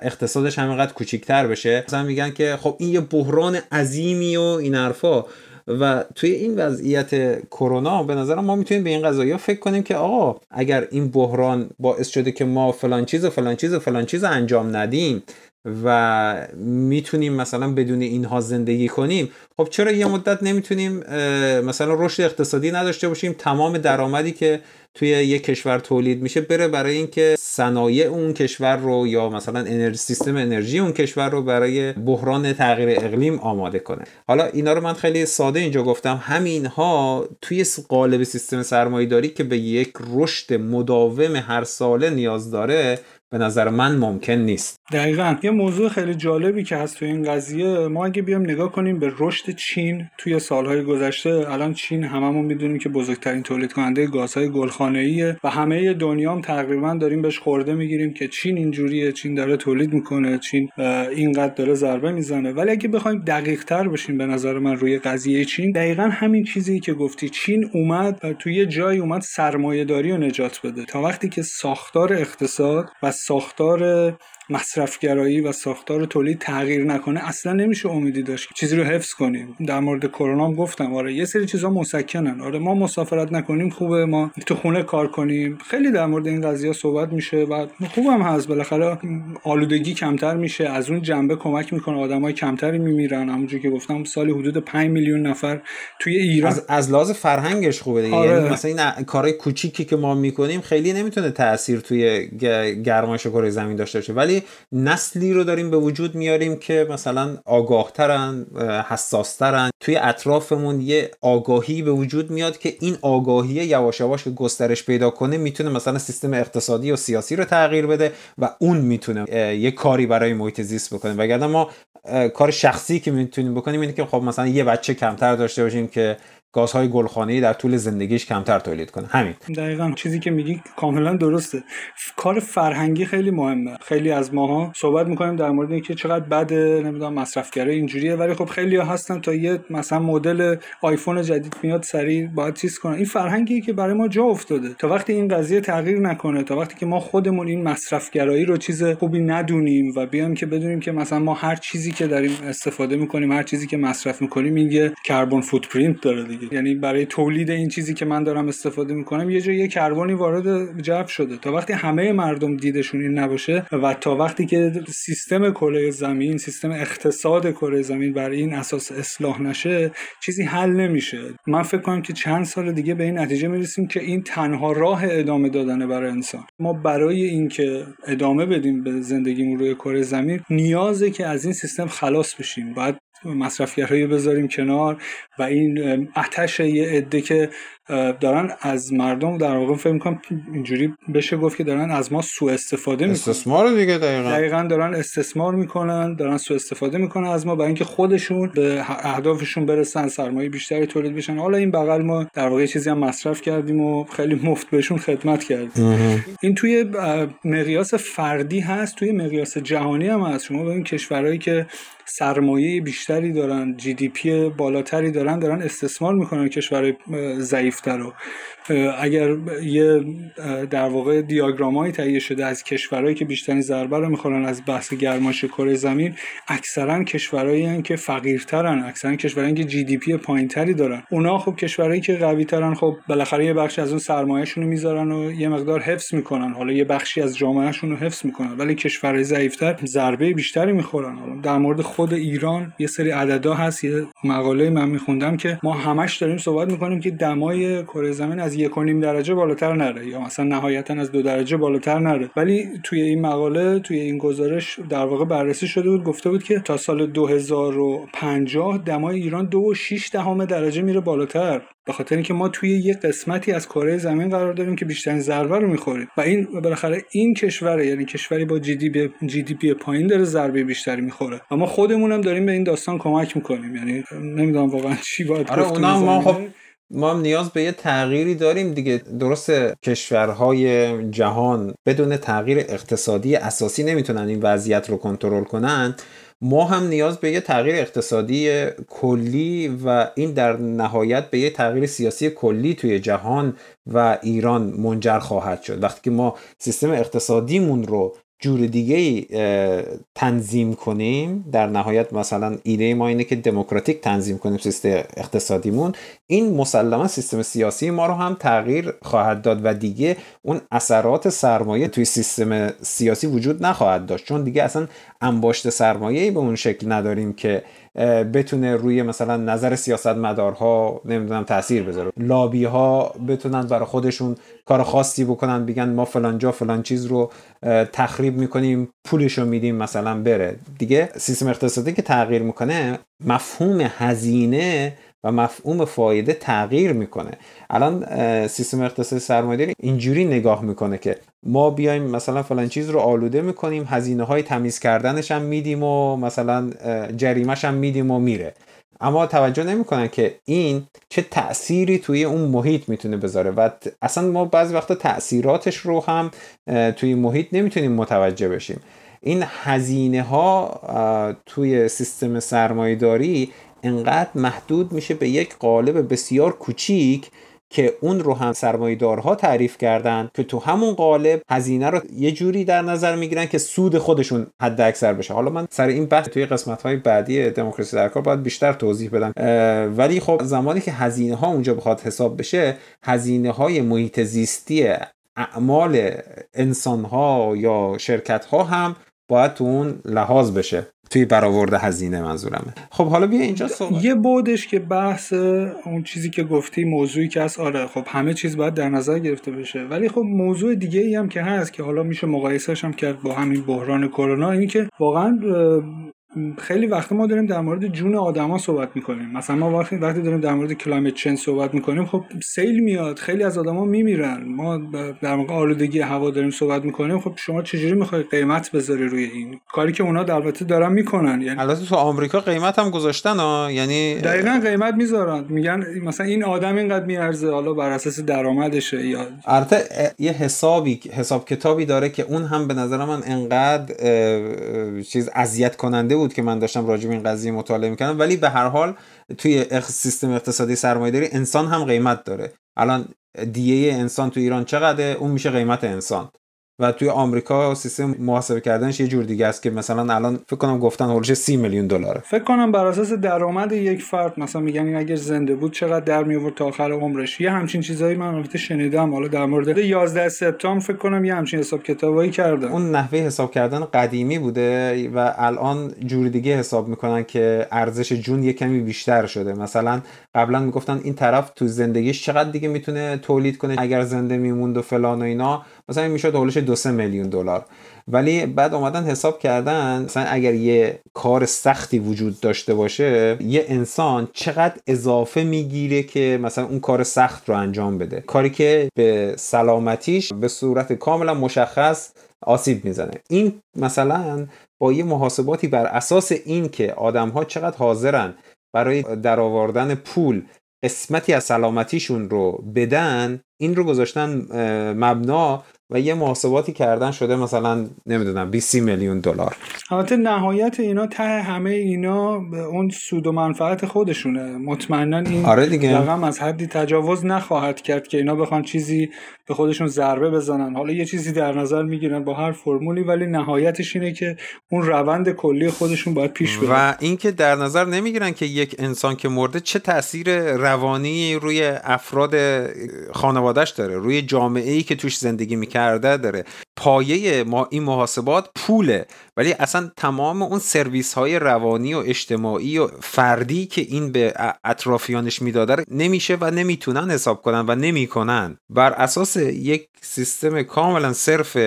اقتصادش هم اینقدر کوچیکتر بشه. مثلا میگن که خب این یه بحران عظیمی و این حرفا. و توی این وضعیت کرونا به نظر ما می‌تونیم به این قضایی فکر کنیم که آقا اگر این بحران باعث شده که ما فلان چیز و فلان چیز و فلان چیز انجام ندیم و می‌تونیم مثلا بدون اینها زندگی کنیم. خب چرا یه مدت نمی‌تونیم مثلا رشد اقتصادی نداشته باشیم تمام درآمدی که توی یک کشور تولید میشه بره برای اینکه صنایع اون کشور رو یا مثلا انرژی سیستم انرژی اون کشور رو برای بحران تغییر اقلیم آماده کنه. حالا اینا رو من خیلی ساده اینجا گفتم. همینها توی قالب سیستم سرمایه‌داری که به یک رشد مداوم هر ساله نیاز داره به نظر من ممکن نیست. دقیقا. یه موضوع خیلی جالبی که هست توی این قضیه. ما اگه بیام نگاه کنیم به رشد چین توی سالهای گذشته الان چین هممون می‌دونیم که بزرگترین تولید کننده گازهای گلخانه‌ایه و همه دنیا هم تقریبا داریم بهش خورده می‌گیریم که چین اینجوریه چین داره تولید می‌کنه چین اینقدر داره ضربه می‌زنه. ولی اگه بخوایم دقیق تر بشیم به نظر من روی قضیه چین دقیقا همین چیزی که گفتی. چین اومد توی جای اومد سرمایه داری رو نجات بده. تا وقتی که ساختار اقتصاد و ساختار مصرفگرایی و ساختار تولید تغییر نکنه اصلا نمیشه امیدی داشت. چیزی رو حفظ کنیم. در مورد کرونا هم گفتم. آره یه سری چیزا مسکنن. آره ما مسافرت نکنیم خوبه. ما تو خونه کار کنیم. خیلی در مورد این قضیه صحبت میشه و خوبم هست. بالاخره آلودگی کمتر میشه. از اون جنبه کمک می‌کنه. آدمای کمتری میمیرن. همونجوری که گفتم سالی حدود 5 میلیون نفر توی ایران. از, از لحاظ فرهنگش خوبه دیگه. آره. یعنی مثلا این کارهای کوچیکی که ما می‌کنیم خیلی نمی‌تونه تاثیر توی گرمایش کره زمین داشته باشه. ولی نسلی رو داریم به وجود میاریم که مثلا آگاهترن حساسترن. توی اطرافمون یه آگاهی به وجود میاد که این آگاهی یواش یواش که گسترش پیدا کنه می‌تونه مثلا سیستم اقتصادی و سیاسی رو تغییر بده و اون می‌تونه یه کاری برای محیط زیست بکنه. وگرنه ما کار شخصی که می‌تونیم بکنیم اینه که خب مثلا یه بچه کمتر داشته باشیم که گازهای گلخانه‌ای در طول زندگیش کمتر تولید کنه. همین. دقیقا چیزی که میگی کاملا درسته. کار فرهنگی خیلی مهمه. خیلی از ماها صحبت می‌کنیم در مورد اینکه چقدر بده نمی‌دونم مصرفگرای اینجوریه ولی خب خیلی ها هستن تا یه مثلا مدل آیفون جدید میاد سریع باید چیز کنن. این فرهنگی که برای ما جا افتاده. تا وقتی این قضیه تغییر نکنه تا وقتی که ما خودمون این مصرفگرایی رو چیز خوبی ندونیم و بیایم که بدونیم که مثلا ما هر چیزی که داریم استفاده می‌کنیم هر چیزی که مصرف می‌کنیم این یه کربن فوتپرینت داره یعنی برای تولید این چیزی که من دارم استفاده می‌کنم یه جایی یه کربنی وارد جو شده. تا وقتی همه مردم دیدشون این نباشه و تا وقتی که سیستم کره زمین سیستم اقتصاد کره زمین بر این اساس اصلاح نشه چیزی حل نمیشه. من فکر کنم که چند سال دیگه به این نتیجه می‌رسیم که این تنها راه ادامه دادن برای انسان. ما برای اینکه ادامه بدیم به زندگیمون روی کره زمین نیازه که از این سیستم خلاص بشیم. باید مصرفگرایی بذاریم کنار و این اتش یه عده که دارن از مردم در واقع فکر می‌کنم اینجوری بشه گفت که دارن از ما سوء استفاده می‌کنن. استثمار دیگه دقیقا. دقیقا دارن استثمار می‌کنن دارن سوء استفاده می‌کنن از ما برای اینکه خودشون به اهدافشون برسن سرمایه بیشتری تولید بشن. حالا این بغل ما در واقع چیزی هم مصرف کردیم و خیلی مفت بهشون خدمت کردیم. این توی مقیاس فردی هست توی مقیاس جهانی هم هست. شما ببین کشورهایی که سرمایه بیشتر بیشتری دارن GDP بالاتری دارن دارن استثمار می‌کنن. کشورهای ضعیفتر رو اگر یه در واقع دیاگرامایی تهیه شده از کشورهایی که بیشترین ضربه رو می‌خورن از بحث گرمایش کره زمین اکثرا کشورهایی که فقیرترن اکثرا کشورهایی که GDP پایینتری دارن. اونا خب کشورهایی که قوی ترن خب بالاخره یه بخشی از اون سرمایهشون رو می‌ذارن و یه مقدار حفظ می‌کنن. حالا یه بخشی از جامعهشون رو حفظ می‌کنن ولی کشورهای ضعیفتر ضربه بیشتری می‌خورن. در مورد خود ایران یه سری عددا هست یه مقاله من میخوندم که ما همش داریم صحبت می‌کنیم که دمای کره زمین یک درجه بالاتر نره یا مثلا نهایتا از دو درجه بالاتر نره. ولی توی این مقاله توی این گزارش در واقع بررسی شده بود گفته بود که تا سال 2050 دمای ایران دو و 6 دهم درجه میره بالاتر. به خاطر اینکه ما توی یه قسمتی از کره زمین قرار داریم که بیشترین ضربه رو می‌خوریم. و این بالاخره این کشور یعنی کشوری با جی دی, جی دی پی پایین داره ضربه بیشتری می‌خوره. و ما خودمون هم داریم به این داستان کمک می‌کنیم. یعنی نمی‌دونم واقعا چی باید آره ما خب ما هم نیاز به یه تغییری داریم دیگه. درست کشورهای جهان بدون تغییر اقتصادی اساسی نمی‌تونن این وضعیت رو کنترل کنن. ما هم نیاز به یه تغییر اقتصادی کلی و این در نهایت به یه تغییر سیاسی کلی توی جهان و ایران منجر خواهد شد. وقتی که ما سیستم اقتصادیمون رو جور دیگه تنظیم کنیم. در نهایت مثلا ایده ما اینه که دموکراتیک تنظیم کنیم سیستم اقتصادیمون. این مسلما سیستم سیاسی ما رو هم تغییر خواهد داد و دیگه اون اثرات سرمایه توی سیستم سیاسی وجود نخواهد داشت. چون دیگه اصلا انباشت سرمایه به اون شکل نداریم که بتونه روی مثلا نظر سیاستمدارها نمی‌دونم تاثیر بذاره. لابی ها بتونن برای خودشون کار خاصی بکنن بگن ما فلان جا فلان چیز رو تخریب می‌کنیم پولش رو میدیم مثلا بره. دیگه سیستم اقتصادی که تغییر می‌کنه مفهوم هزینه و مفهوم فایده تغییر می‌کنه. الان سیستم اقتصادی سرمایه‌داری اینجوری نگاه می‌کنه که ما بیایم مثلا فلان چیز رو آلوده می‌کنیم هزینه های تمیز کردنش هم میدیم و مثلا جریمش هم میدیم و میره. اما توجه نمی‌کنن که این چه تأثیری توی اون محیط می‌تونه بذاره. و اصلا ما بعضی وقتا تأثیراتش رو هم توی محیط نمی‌تونیم متوجه بشیم. این هزینه ها توی سیستم سرمایهداری انقدر محدود میشه به یک قالب بسیار کوچیک که اون رو هم سرمایدارها تعریف کردن که تو همون قالب هزینه رو یه جوری در نظر می‌گیرن که سود خودشون حد اکثر بشه. حالا من سر این بحث توی قسمت های بعدی دموکراسی در کار باید بیشتر توضیح بدم. ولی خب زمانی که هزینه ها اونجا بخواد حساب بشه هزینه های محیط زیستی اعمال انسان ها یا شرکت ها هم باید تو اون لحاظ بشه. توی برآورد هزینه منظورمه. خب حالا بیا اینجا صحبت یه بودش که بحث اون چیزی که گفتی موضوعی که هست آره خب همه چیز باید در نظر گرفته بشه. ولی خب موضوع دیگه ای هم که هست که حالا میشه مقایسهش هم کرد با همین بحران کرونا اینی که واقعا خیلی وقت ما داریم در مورد جون آدما صحبت می‌کنیم. مثلا ما وقتی وقتی داریم در مورد کلایمت چنج صحبت می‌کنیم خب سیل میاد خیلی از آدما میمیرن. ما در مورد آلودگی هوا داریم صحبت می‌کنیم خب شما چجوری می‌خوای قیمت بذاری روی این؟ کاری که اونا البته دارن می‌کنن. یعنی البته تو آمریکا قیمت هم گذاشتن ها یعنی دقیقا قیمت می‌ذارن. میگن مثلا این آدم اینقدر میارزه حالا بر اساس درآمدشه یا البته یه حسابی حساب کتابی داره که اون هم به نظر من انقدر چیز اذیت کننده بود که من داشتم راجع به این قضیه مطالعه می‌کردم. ولی به هر حال توی سیستم اقتصادی سرمایه‌داری انسان هم قیمت داره. الان دیه انسان تو ایران چقدره؟ اون میشه قیمت انسان. و توی آمریکا سیستم محاسبه کردنش یه جور دیگه است که مثلا الان فکر کنم گفتن هولش 30 میلیون دلاره. فکر کنم بر اساس درآمد یک فرد مثلا میگن این اگر زنده بود چقدر در می آورد تا آخر عمرش؟ یه همچین چیزایی من البته شنیدم. حالا در مورد 11 سپتامبر فکر کنم یه همچین حساب کتابایی کردن اون نحوه حساب کردن قدیمی بوده و الان جور دیگه حساب می‌کنن که ارزش جون یه کمی بیشتر شده. مثلا قبلا می‌گفتن این طرف تو زندگیش چقدر دیگه می‌تونه تولید کنه اگر زنده میموند و فلان و اینا. مثلا این می‌شد حولش دو سه میلیون دلار. ولی بعد اومدن حساب کردن مثلا اگر یه کار سختی وجود داشته باشه یه انسان چقدر اضافه می‌گیره که مثلا اون کار سخت رو انجام بده. کاری که به سلامتیش به صورت کاملا مشخص آسیب می‌زنه. این مثلا با یه محاسباتی بر اساس این که آدم ها چقدر حاضرن برای درآوردن پول قسمتی از سلامتیشون رو بدن این رو گذاشتن مبنا و یه محاسباتی کردن شده مثلا نمی‌دونم 20 میلیون دلار. البته نهایت اینا ته همه اینا به اون سود و منفعت خودشونه. مطمئنا این آره دیگه. رقم از حدی تجاوز نخواهد کرد که اینا بخوان چیزی به خودشون ضربه بزنن. حالا یه چیزی در نظر می‌گیرن با هر فرمولی ولی نهایتش اینه که اون روند کلی خودشون باید پیش بره. و اینکه در نظر نمی‌گیرن که یک انسان که مرده چه تاثیر روانی روی افراد خانوادهش داره روی جامعه ای که توش زندگی می‌کرده داره. پایه ما این محاسبات پوله. ولی اصلا تمام اون سرویس های روانی و اجتماعی و فردی که این به اطرافیانش می‌داده نمیشه و نمی‌تونن حساب کنن و نمی‌کنن. بر اساس یک سیستم کاملا صرف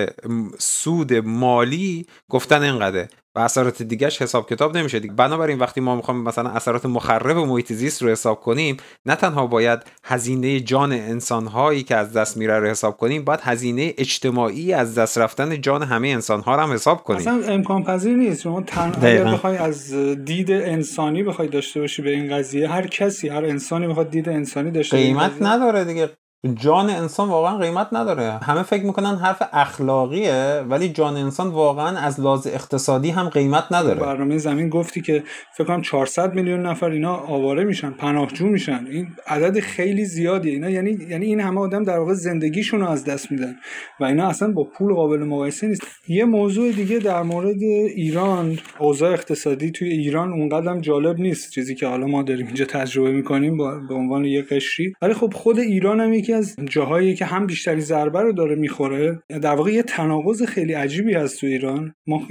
سود مالی گفتن اینقدر و اثرات دیگهش حساب کتاب نمیشه بنابراین وقتی ما می‌خوایم مثلا اثرات مخرب محیط زیست رو حساب کنیم نه تنها باید هزینه جان انسانهایی که از دست میره رو حساب کنیم باید هزینه اجتماعی از دست رفتن جان همه انسانها رو هم حساب کنیم. امکان پذیر نیست. شما تنها بخوای از دید انسانی بخوای داشته باشی به این قضیه هر کسی هر انسانی بخواد دید انسانی داشته قیمت نداره دیگه. جان انسان واقعا قیمت نداره. همه فکر می‌کنن حرف اخلاقیه ولی جان انسان واقعا از لحاظ اقتصادی هم قیمت نداره. برنامه زمین گفتی که فکر کنم 400 میلیون نفر اینا آواره میشن پناهجو میشن. این عدد خیلی زیادیه. اینا یعنی یعنی این همه آدم در واقع زندگیشون رو از دست میدن. و اینا اصلا با پول قابل مقایسه نیست. یه موضوع دیگه در مورد ایران اوضاع اقتصادی توی ایران اونقدر جالب نیست. چیزی که حالا ما داریم اینجا تجربه می‌کنیم به عنوان یه قشری. ولی خب خود ایران هم از جاهایی که هم بیشتری ضربه رو داره می‌خوره در واقع یه تناقض خیلی عجیبی هست تو ایران. ما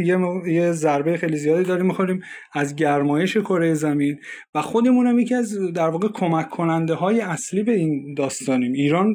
یه, ضربه خیلی زیادی داریم می‌خوریم از گرمایش کره زمین و خودمون هم یکی از در واقع کمک کننده های اصلی به این داستانیم. ایران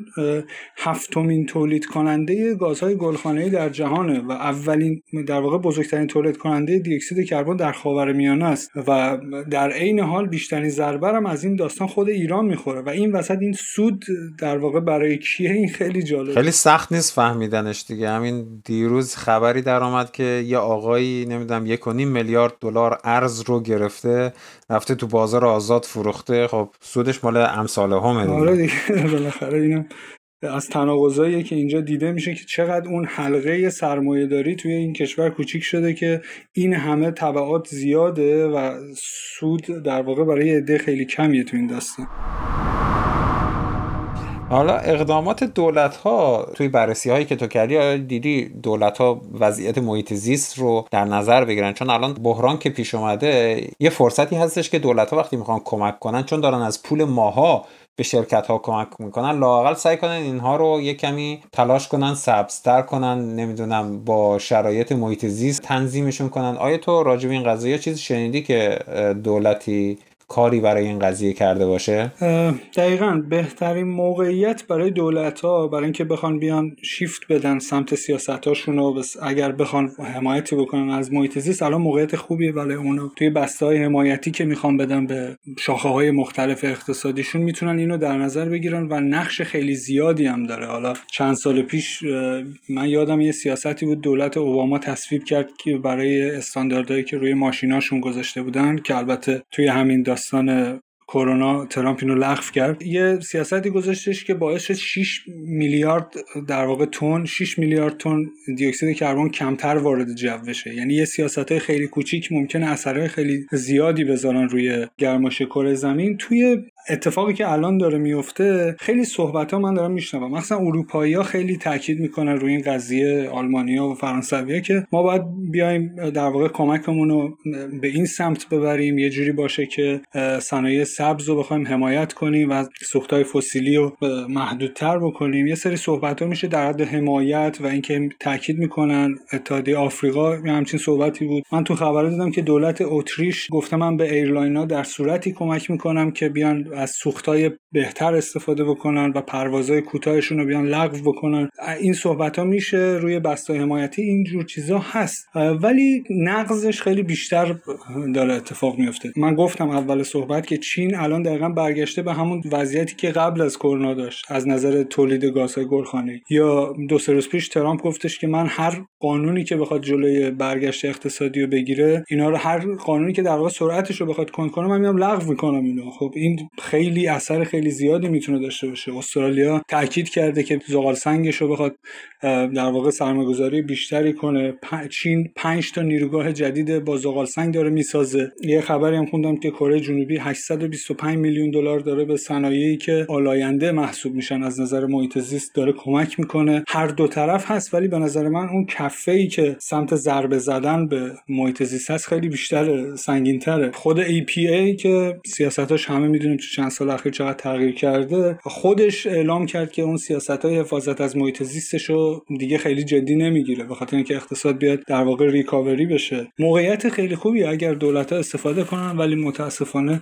هفتمین تولید کننده گازهای گلخانه‌ای در جهانه و اولین در واقع بزرگترین تولید کننده دی اکسید کربن در خاورمیانه است و در عین حال بیشترین ضربه هم از این داستان خود ایران می‌خوره و این وسط این سود در واقع برای کیه این خیلی جالب خیلی سخت نیست فهمیدنش دیگه. همین دیروز خبری در آمد که یه آقایی نمی‌دونم یک و نیم میلیارد دلار ارز رو گرفته رفته تو بازار آزاد فروخته. خب سودش مال امثال همه دیگه. آره دیگه بالاخره اینم از تناقضایی که اینجا دیده میشه که چقدر اون حلقه سرمایه داری توی این کشور کوچیک شده که این همه طبعات زیاده و سود در واقع برای عده خیلی کمیه تو این داستان حالا اقدامات دولت ها توی بررسی هایی که تو کردی دیدی دولت ها وضعیت محیط زیست رو در نظر بگیرن؟ چون الان بحران که پیش اومده یه فرصتی هستش که دولت ها وقتی می‌خوان کمک کنن چون دارن از پول ماها به شرکت ها کمک می‌کنن لاقل سعی کنن اینها رو یه کمی تلاش کنن سبزتر کنن نمی‌دونم با شرایط محیط زیست تنظیمشون کنن. آیا تو راجب این قضیه چیزی شنیدی که دولتی کاری برای این قضیه کرده باشه؟ دقیقا بهترین موقعیت برای دولت ها برای اینکه بخوان بیان شیفت بدن سمت سیاست هاشون و اگر بخوان حمایتی بکنن از محیط زیست الان موقعیت خوبیه ولی اونو. توی بسته های حمایتی که می‌خوان بدن به شاخه های مختلف اقتصادیشون می‌تونن اینو در نظر بگیرن و نقش خیلی زیادی هم داره. حالا چند سال پیش من یادم یه سیاستی بود دولت اوباما تصویب کرد که برای استانداردهایی که روی ماشیناشون گذاشته بودن که البته توی همین داستان کرونا ترامپ اینو لغو کرد. یه سیاستی گذاشتش که باعث شد 6 میلیارد در واقع تن 6 میلیارد تن دی اکسید کربن کمتر وارد جو بشه. یعنی یه سیاست خیلی کوچیک ممکنه اثرهای خیلی زیادی بذارن روی گرمایش کره زمین. توی اتفاقی که الان داره میفته خیلی صحبت ها من دارم میشنوم. مثلا اروپایی ها خیلی تاکید می‌کنن روی این قضیه آلمانیا و فرانسوی که ما باید بیایم در واقع کمکمون رو به این سمت ببریم. یه جوری باشه که صنایع سبز رو بخوایم حمایت کنیم و های فسیلی رو محدودتر بکنیم. یه سری صحبت ها میشه در حد حمایت و اینکه تاکید می‌کنن. اتحادیه آفریقا همچین صحبتی بود. من تو خبر دیدم که دولت اتریش گفته من به airline در صورتی کمک می‌کنم که بیان از سوختای بهتر استفاده بکنن و پروازهای کوتاهشون رو بیان لغو بکنن. این صحبت ها میشه روی بسته‌های حمایتی این جور چیزا هست. ولی نقضش خیلی بیشتر داره اتفاق میفته من گفتم اول صحبت که چین الان دقیقا برگشته به همون وضعیتی که قبل از کرونا داشت از نظر تولید گازهای گلخانه یا دو سه روز پیش ترامپ گفتش که من هر قانونی که بخواد جلوی برگشت اقتصادی رو بگیره اینا رو هر قانونی که در واقع سرعتش رو بخواد کند کنه من میام لغو می‌کنم اینا خب این خیلی اثر خیلی زیادی می‌تونه داشته باشه. استرالیا تاکید کرده که زغال سنگش رو بخواد در واقع سرمایه‌گذاری بیشتری کنه. چین 5 تا نیروگاه جدید با زغال سنگ داره می‌سازه. یه خبری هم خوندم که کره جنوبی 825 میلیون دلار داره به صنایعی که آلاینده محسوب میشن. از نظر محیط زیست داره کمک می‌کنه. هر دو طرف هست ولی به نظر من اون کفه ای که سمت ضربه زدن به محیط زیست هست خیلی بیشتر سنگینتره. خود APA که سیاستاش همه می‌دونیم چند سال اخیر چقدر تغییر کرده خودش اعلام کرد که اون سیاست های حفاظت از محیط زیستش رو دیگه خیلی جدی نمی‌گیره به خاطر اینکه اقتصاد بیاد در واقع ریکاوری بشه. موقعیت خیلی خوبی اگر دولت ها استفاده کنن ولی متاسفانه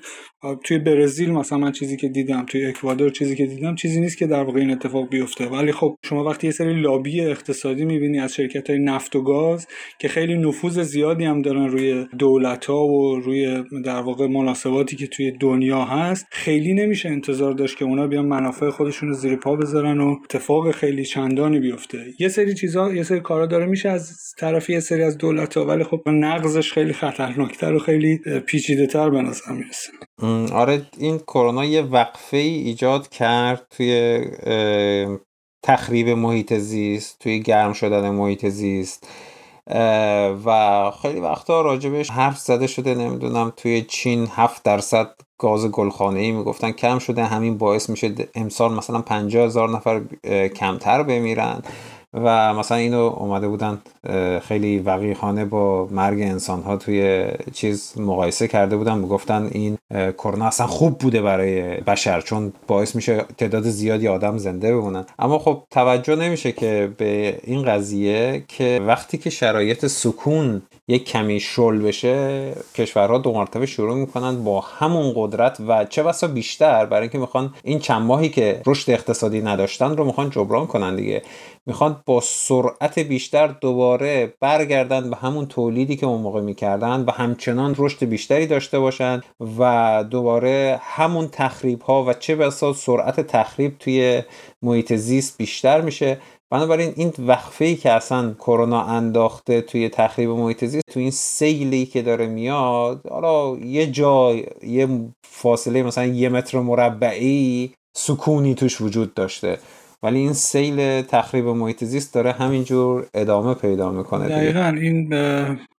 توی برزیل مثلا من چیزی که دیدم توی اکوادور چیزی که دیدم چیزی نیست که در واقع این اتفاق بیفته. ولی خب شما وقتی یه سری لابی اقتصادی می‌بینی از شرکت های نفت و گاز که خیلی نفوذ زیادی هم دارن روی دولت ها و روی در واقع مناسباتی که توی دنیا هست خیلی نمیشه انتظار داشت که اونا بیان منافع خودشون رو زیر پا بذارن و اتفاق خیلی چندانی بیفته. یه سری چیزا یه سری کارا داره. میشه از طرف یه سری از دولت ها ولی خب نقضش خیلی خطرناکتر و خیلی پیچیده تر به نظر می‌رسه. آره این کرونا یه وقفه ای ایجاد کرد توی تخریب محیط زیست توی گرم شدن محیط زیست. و خیلی وقتا راجبش حرف زده شده نمی‌دونم توی چین هفت درصد گاز گلخانه ای می‌گفتن. کم شده همین باعث میشه امسال مثلا پنجاه هزار نفر کمتر بمیرن. و مثلا اینو اومده بودن خیلی وقیحانه با مرگ انسان ها توی چیز مقایسه کرده بودن می‌گفتن این کرونا اصلا خوب بوده برای بشر چون باعث میشه تعداد زیادی آدم زنده بمونن. اما خب توجه نمیشه که به این قضیه که وقتی که شرایط سکون یک کمی شل بشه کشورها دو مرتبه شروع می‌کنن با همون قدرت و چه بسا بیشتر برای اینکه می‌خوان این چند ماهی که رشد اقتصادی نداشتن رو می‌خوان جبران کنن دیگه. می‌خوان با سرعت بیشتر دوباره برگردن به همون تولیدی که اون موقع می‌کردن و همچنان رشد بیشتری داشته باشن و دوباره همون تخریب ها و چه بسا سرعت تخریب توی محیط زیست بیشتر میشه. بنابراین این وقفه ای که اصلا کرونا انداخته توی تخریب محیط زیست توی این سیلی که داره میاد حالا یه جای یه فاصله مثلا یه متر مربعی سکونی توش وجود داشته. ولی این سیل تخریب محیط زیست داره همینجور ادامه پیدا می‌کنه دقیقا این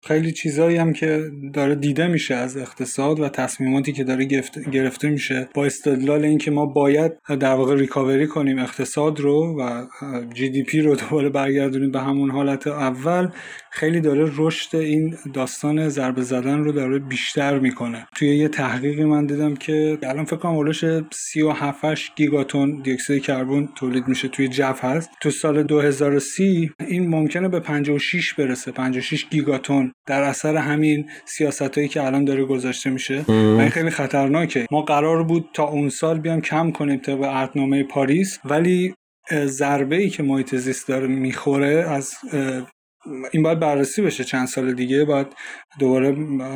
خیلی چیزایی هم که داره دیده میشه از اقتصاد و تصمیماتی که داره گرفته میشه. با استدلال اینکه ما باید در واقع ریکاوری کنیم اقتصاد رو و جی دی پی رو دوباره برگردونیم به همون حالت اول خیلی داره رشد این داستان ضربه زدن رو داره بیشتر می‌کنه. توی یه تحقیقی من دیدم که الان فکر کنم اولش 37 گیگاتون دی اکسید کربن تولید میشه توی جو هست. تو سال 2030 این ممکنه به 56 برسه 56 گیگاتون. در اثر همین سیاست هایی که الان داره گذاشته میشه. و این خیلی خطرناکه. ما قرار بود تا اون سال بیام کم کنیم طبق عهدنامه پاریس ولی ضربه ای که محیط زیست داره می‌خوره از این باید بررسی بشه چند سال دیگه باید دوباره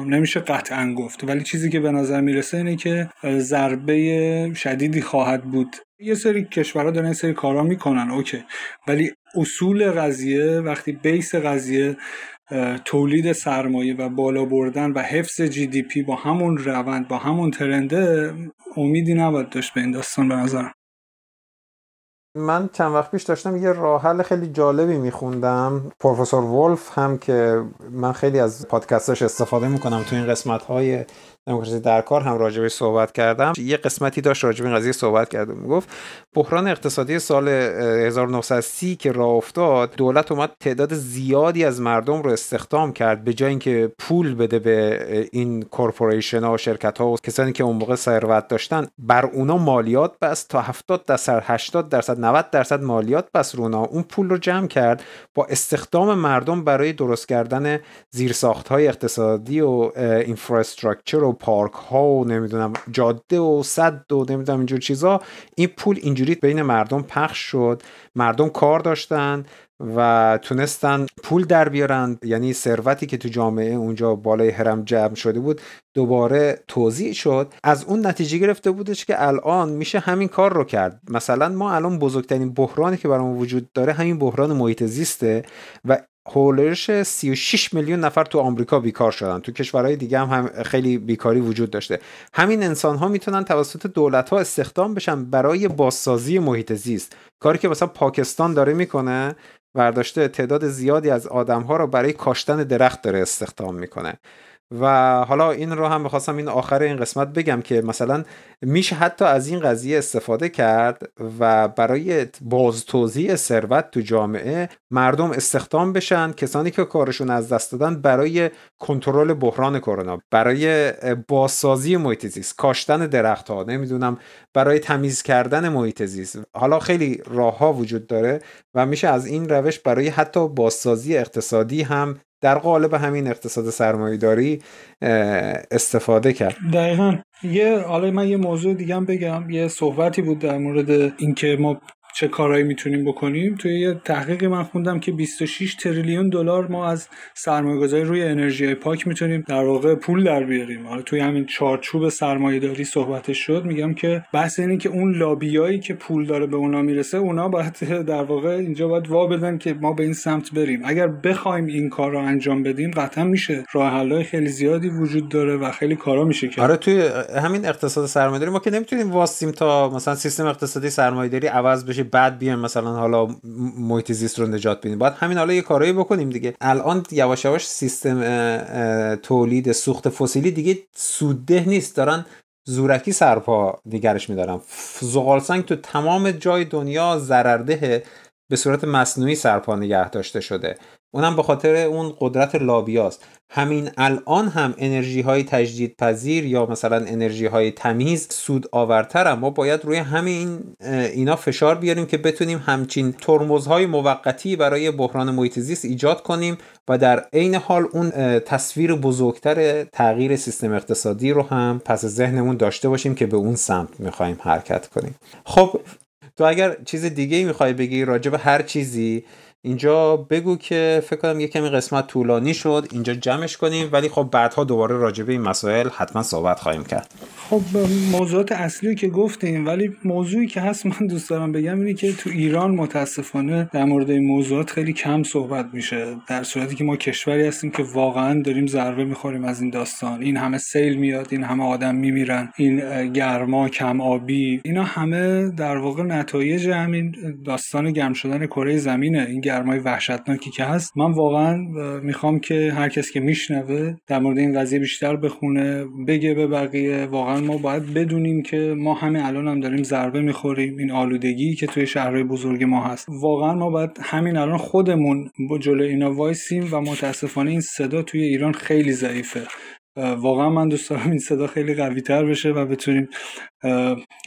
نمیشه قطعا گفت. ولی چیزی که به نظر می‌رسه اینه که ضربه شدیدی خواهد بود. یه سری کشورها دارن یه سری کارا می‌کنن OK. ولی اصول قضیه وقتی base قضیه تولید سرمایه و بالا بردن و حفظ GDP با همون روند با همون trend ه امیدی نباید داشت به این داستان به نظرم. من چند وقت پیش داشتم یه راه حل خیلی جالبی میخوندم. پروفسور ولف هم که من خیلی از پادکستش استفاده می‌کنم تو این قسمت های دموکراسی در کار هم راجبه صحبت کردم. یه قسمتی داشت راجب این قضیه صحبت کرد و می‌گفت بحران اقتصادی سال 1930 که راه افتاد دولت اومد تعداد زیادی از مردم رو استخدام کرد به جای اینکه پول بده به این کورپوریشن ها و شرکت ها و کسانی که اون موقع ثروت داشتن بر اونا مالیات بس تا 70 درصد 80 درصد 90 درصد مالیات بس رو اونا. اون پول رو جمع کرد با استخدام مردم برای درست کردن زیرساخت های اقتصادی و اینفراستراکچر و پارک ها و نمی‌دونم جاده و صد و نمی‌دونم اینجور چیزا این پول اینجوری بین مردم پخش شد. مردم کار داشتن و تونستن پول در بیارن. یعنی ثروتی که تو جامعه اونجا بالای هرم جمع شده بود دوباره توضیح شد. از اون نتیجه گرفته بودش که الان میشه همین کار رو کرد. مثلا ما الان بزرگترین بحرانی که برامون وجود داره همین بحران محیط زیسته و هولش 36 میلیون نفر تو آمریکا بیکار شدن. تو کشورهای دیگه هم, هم خیلی بیکاری وجود داشته. همین انسان ها می‌تونن توسط دولت ها استخدام بشن برای بازسازی محیط زیست. کاری که مثلا پاکستان داره می‌کنه برداشته تعداد زیادی از آدم ها رو برای کاشتن درخت داره استخدام می‌کنه. و حالا این رو هم می‌خواستم این آخر این قسمت بگم که مثلا میشه حتی از این قضیه استفاده کرد و برای بازتوزیع ثروت تو جامعه مردم استخدام بشن کسانی که کارشون از دست دادن برای کنترل بحران کرونا برای بازسازی محیط زیست کاشتن درخت ها نمی‌دونم برای تمیز کردن محیط زیست. حالا خیلی راه ها وجود داره و میشه از این روش برای حتی بازسازی اقتصادی هم در قالب همین اقتصاد سرمایهداری استفاده کرد. دقیقا. یه حالا من یه موضوع دیگه هم بگم. یه صحبتی بود در مورد اینکه ما چه کارهایی می‌تونیم بکنیم. توی یه تحقیقی من خوندم که 26 تریلیون دلار ما از سرمایه‌گذاری روی انرژی پاک می‌تونیم در واقع پول در بیاریم. حالا توی همین چارچوب سرمایه‌داری صحبتش شد میگم که بحث اینه که اون لابیایی که پول داره به اونا می‌رسه اونا باید (laughs) در واقع اینجا باید وا بدن که ما به این سمت بریم. اگر بخوایم این کار رو انجام بدیم قطعا میشه. راه حل‌های خیلی زیادی وجود داره و خیلی کارا میشه کرد. آره توی همین اقتصاد سرمایه‌داری ما که نمی‌تونیم واسیم تا مثلا سیستم اقتصادی سرمایه‌داری عوض بشه. بعد بیایم مثلا حالا محیط زیست رو نجات بدیم. باید همین حالا یه کارایی بکنیم دیگه. الان یواش یواش سیستم تولید سوخت فسیلی دیگه سودده نیست. دارن زورکی سرپا نگرش میدارن. زغال سنگ تو تمام جای دنیا ضررده به صورت مصنوعی سرپا نگه داشته شده. اونم به خاطر اون قدرت لابیاست. همین الان هم انرژی های تجدید پذیر یا مثلا انرژی های تمیز سود آورتر ما باید روی همین اینا فشار بیاریم که بتونیم همچین ترمزهای موقتی برای بحران محیط زیست ایجاد کنیم و در عین حال اون تصویر بزرگتر تغییر سیستم اقتصادی رو هم پس ذهنمون داشته باشیم که به اون سمت می‌خوایم حرکت کنیم. خب تو اگر چیز دیگه می‌خوای بگی راجع به هر چیزی اینجا بگو که فکر کنم یه کمی قسمت طولانی شد اینجا جمعش کنیم. ولی خب بعدها دوباره راجع به این مسائل حتما صحبت خواهیم کرد. خب موضوعات اصلی که گفتیم ولی موضوعی که هست من دوست دارم بگم اینه که تو ایران متاسفانه در مورد این موضوعات خیلی کم صحبت میشه. در صورتی که ما کشوری هستیم که واقعا داریم ضربه می‌خوریم از این داستان. این همه سیل میاد این همه آدم میمیرن این گرما کم آبی اینا همه در واقع نتایج همین داستان گرم شدن کره زمینه. این گرمای وحشتناکی که هست. من واقعا می‌خوام که هر کس که میشنوه در مورد این قضیه بیشتر بخونه بگه به بقیه واقعا ما باید بدونیم که ما همه الان هم داریم ضربه می‌خوریم. این آلودگی که توی شهرهای بزرگ ما هست. واقعا ما باید همین الان خودمون با جلو اینا وایسیم و متاسفانه این صدا توی ایران خیلی ضعیفه. واقعا من دوست دارم این صدا خیلی قوی تر بشه و بتونیم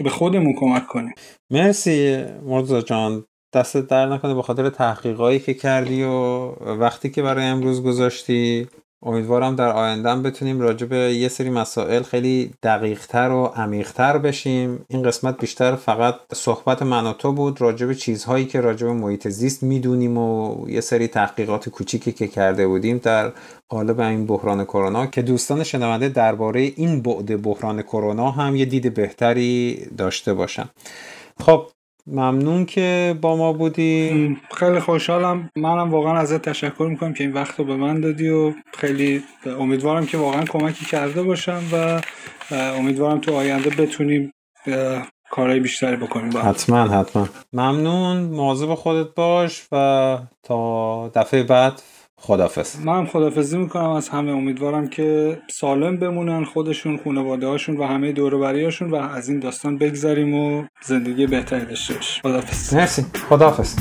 به خودمون کمک کنیم. مرسی مرزا جان. دست در نکنه به خاطر تحقیقایی که کردی و وقتی که برای امروز گذاشتی. امیدوارم در آینده بتونیم راجع به یه سری مسائل خیلی دقیقتر و عمیقتر بشیم. این قسمت بیشتر فقط صحبت من و تو بود راجع به چیزهایی که راجع به محیط زیست می‌دونیم و یه سری تحقیقات کوچیکی که کرده بودیم در قالب این بحران کرونا که دوستان شنونده درباره این بعد بحران کرونا هم یه دید بهتری داشته باشن. خب ممنون که با ما بودی. خیلی خوشحالم. منم واقعا ازت تشکر می‌کنم که این وقت رو به من دادی و خیلی امیدوارم که واقعا کمکی کرده باشم و امیدوارم تو آینده بتونیم کارهای بیشتری بکنیم با حتما حتما. ممنون. مواظب خودت باش و تا دفعه بعد خدافز من هم خدافزی می‌کنم. از همه امیدوارم که سالم بمونن خودشون خانواده هاشون و همه دوروبری هاشون و از این داستان بگذاریم و زندگی بهتری داشته باشیم. خدافز مرسی. خدافز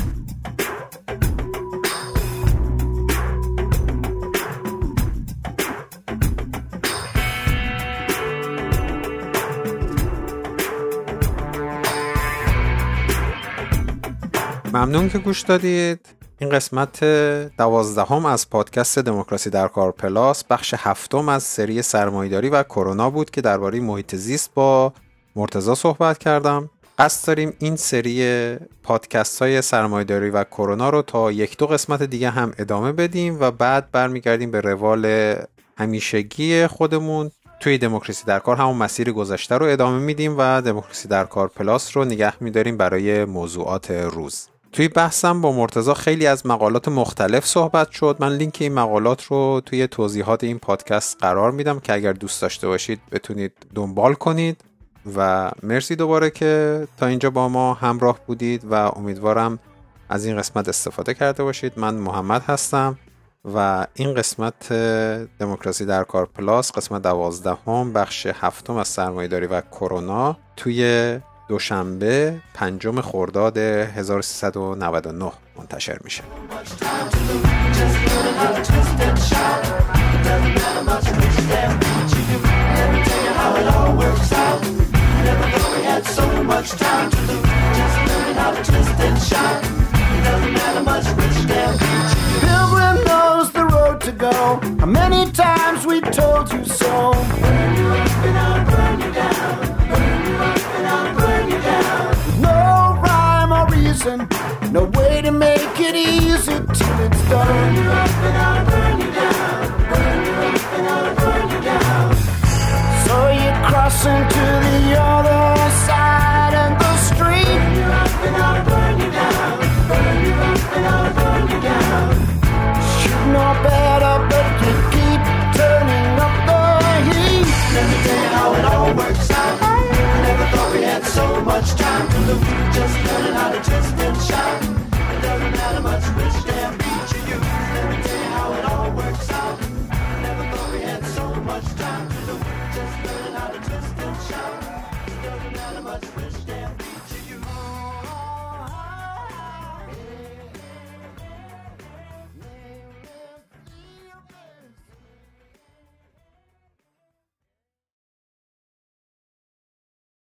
ممنون که گوش دادید. این قسمت دوازدهم از پادکست دموکراسی در کار پلاس بخش هفتم از سری سرمایداری و کرونا بود که درباره محیط زیست با مرتزا صحبت کردم. قصد داریم این سری پادکست های سرمایداری و کرونا رو تا یک دو قسمت دیگه هم ادامه بدیم و بعد برمیگردیم به روال همیشگی خودمون. توی دموکراسی در کار همون مسیر گذشته رو ادامه میدیم و دموکراسی در کار پلاس رو نگه میداریم برای موضوعات روز. توی بحثم با مرتزا خیلی از مقالات مختلف صحبت شد. من لینک این مقالات رو توی توضیحات این پادکست قرار میدم که اگر دوست داشته باشید بتونید دنبال کنید. و مرسی دوباره که تا اینجا با ما همراه بودید و امیدوارم از این قسمت استفاده کرده باشید. من محمد هستم و این قسمت دموکراسی در کار پلاس قسمت دوازدهم بخش هفتم از سرمایهداری و کرونا توی دوشنبه پنجم خرداد 1399 منتشر میشه go. How many times we told you so? Reason, no way to make it easy till it's done. Burn you up and I'll burn you down. Burn you up and I'll burn you down. So you cross into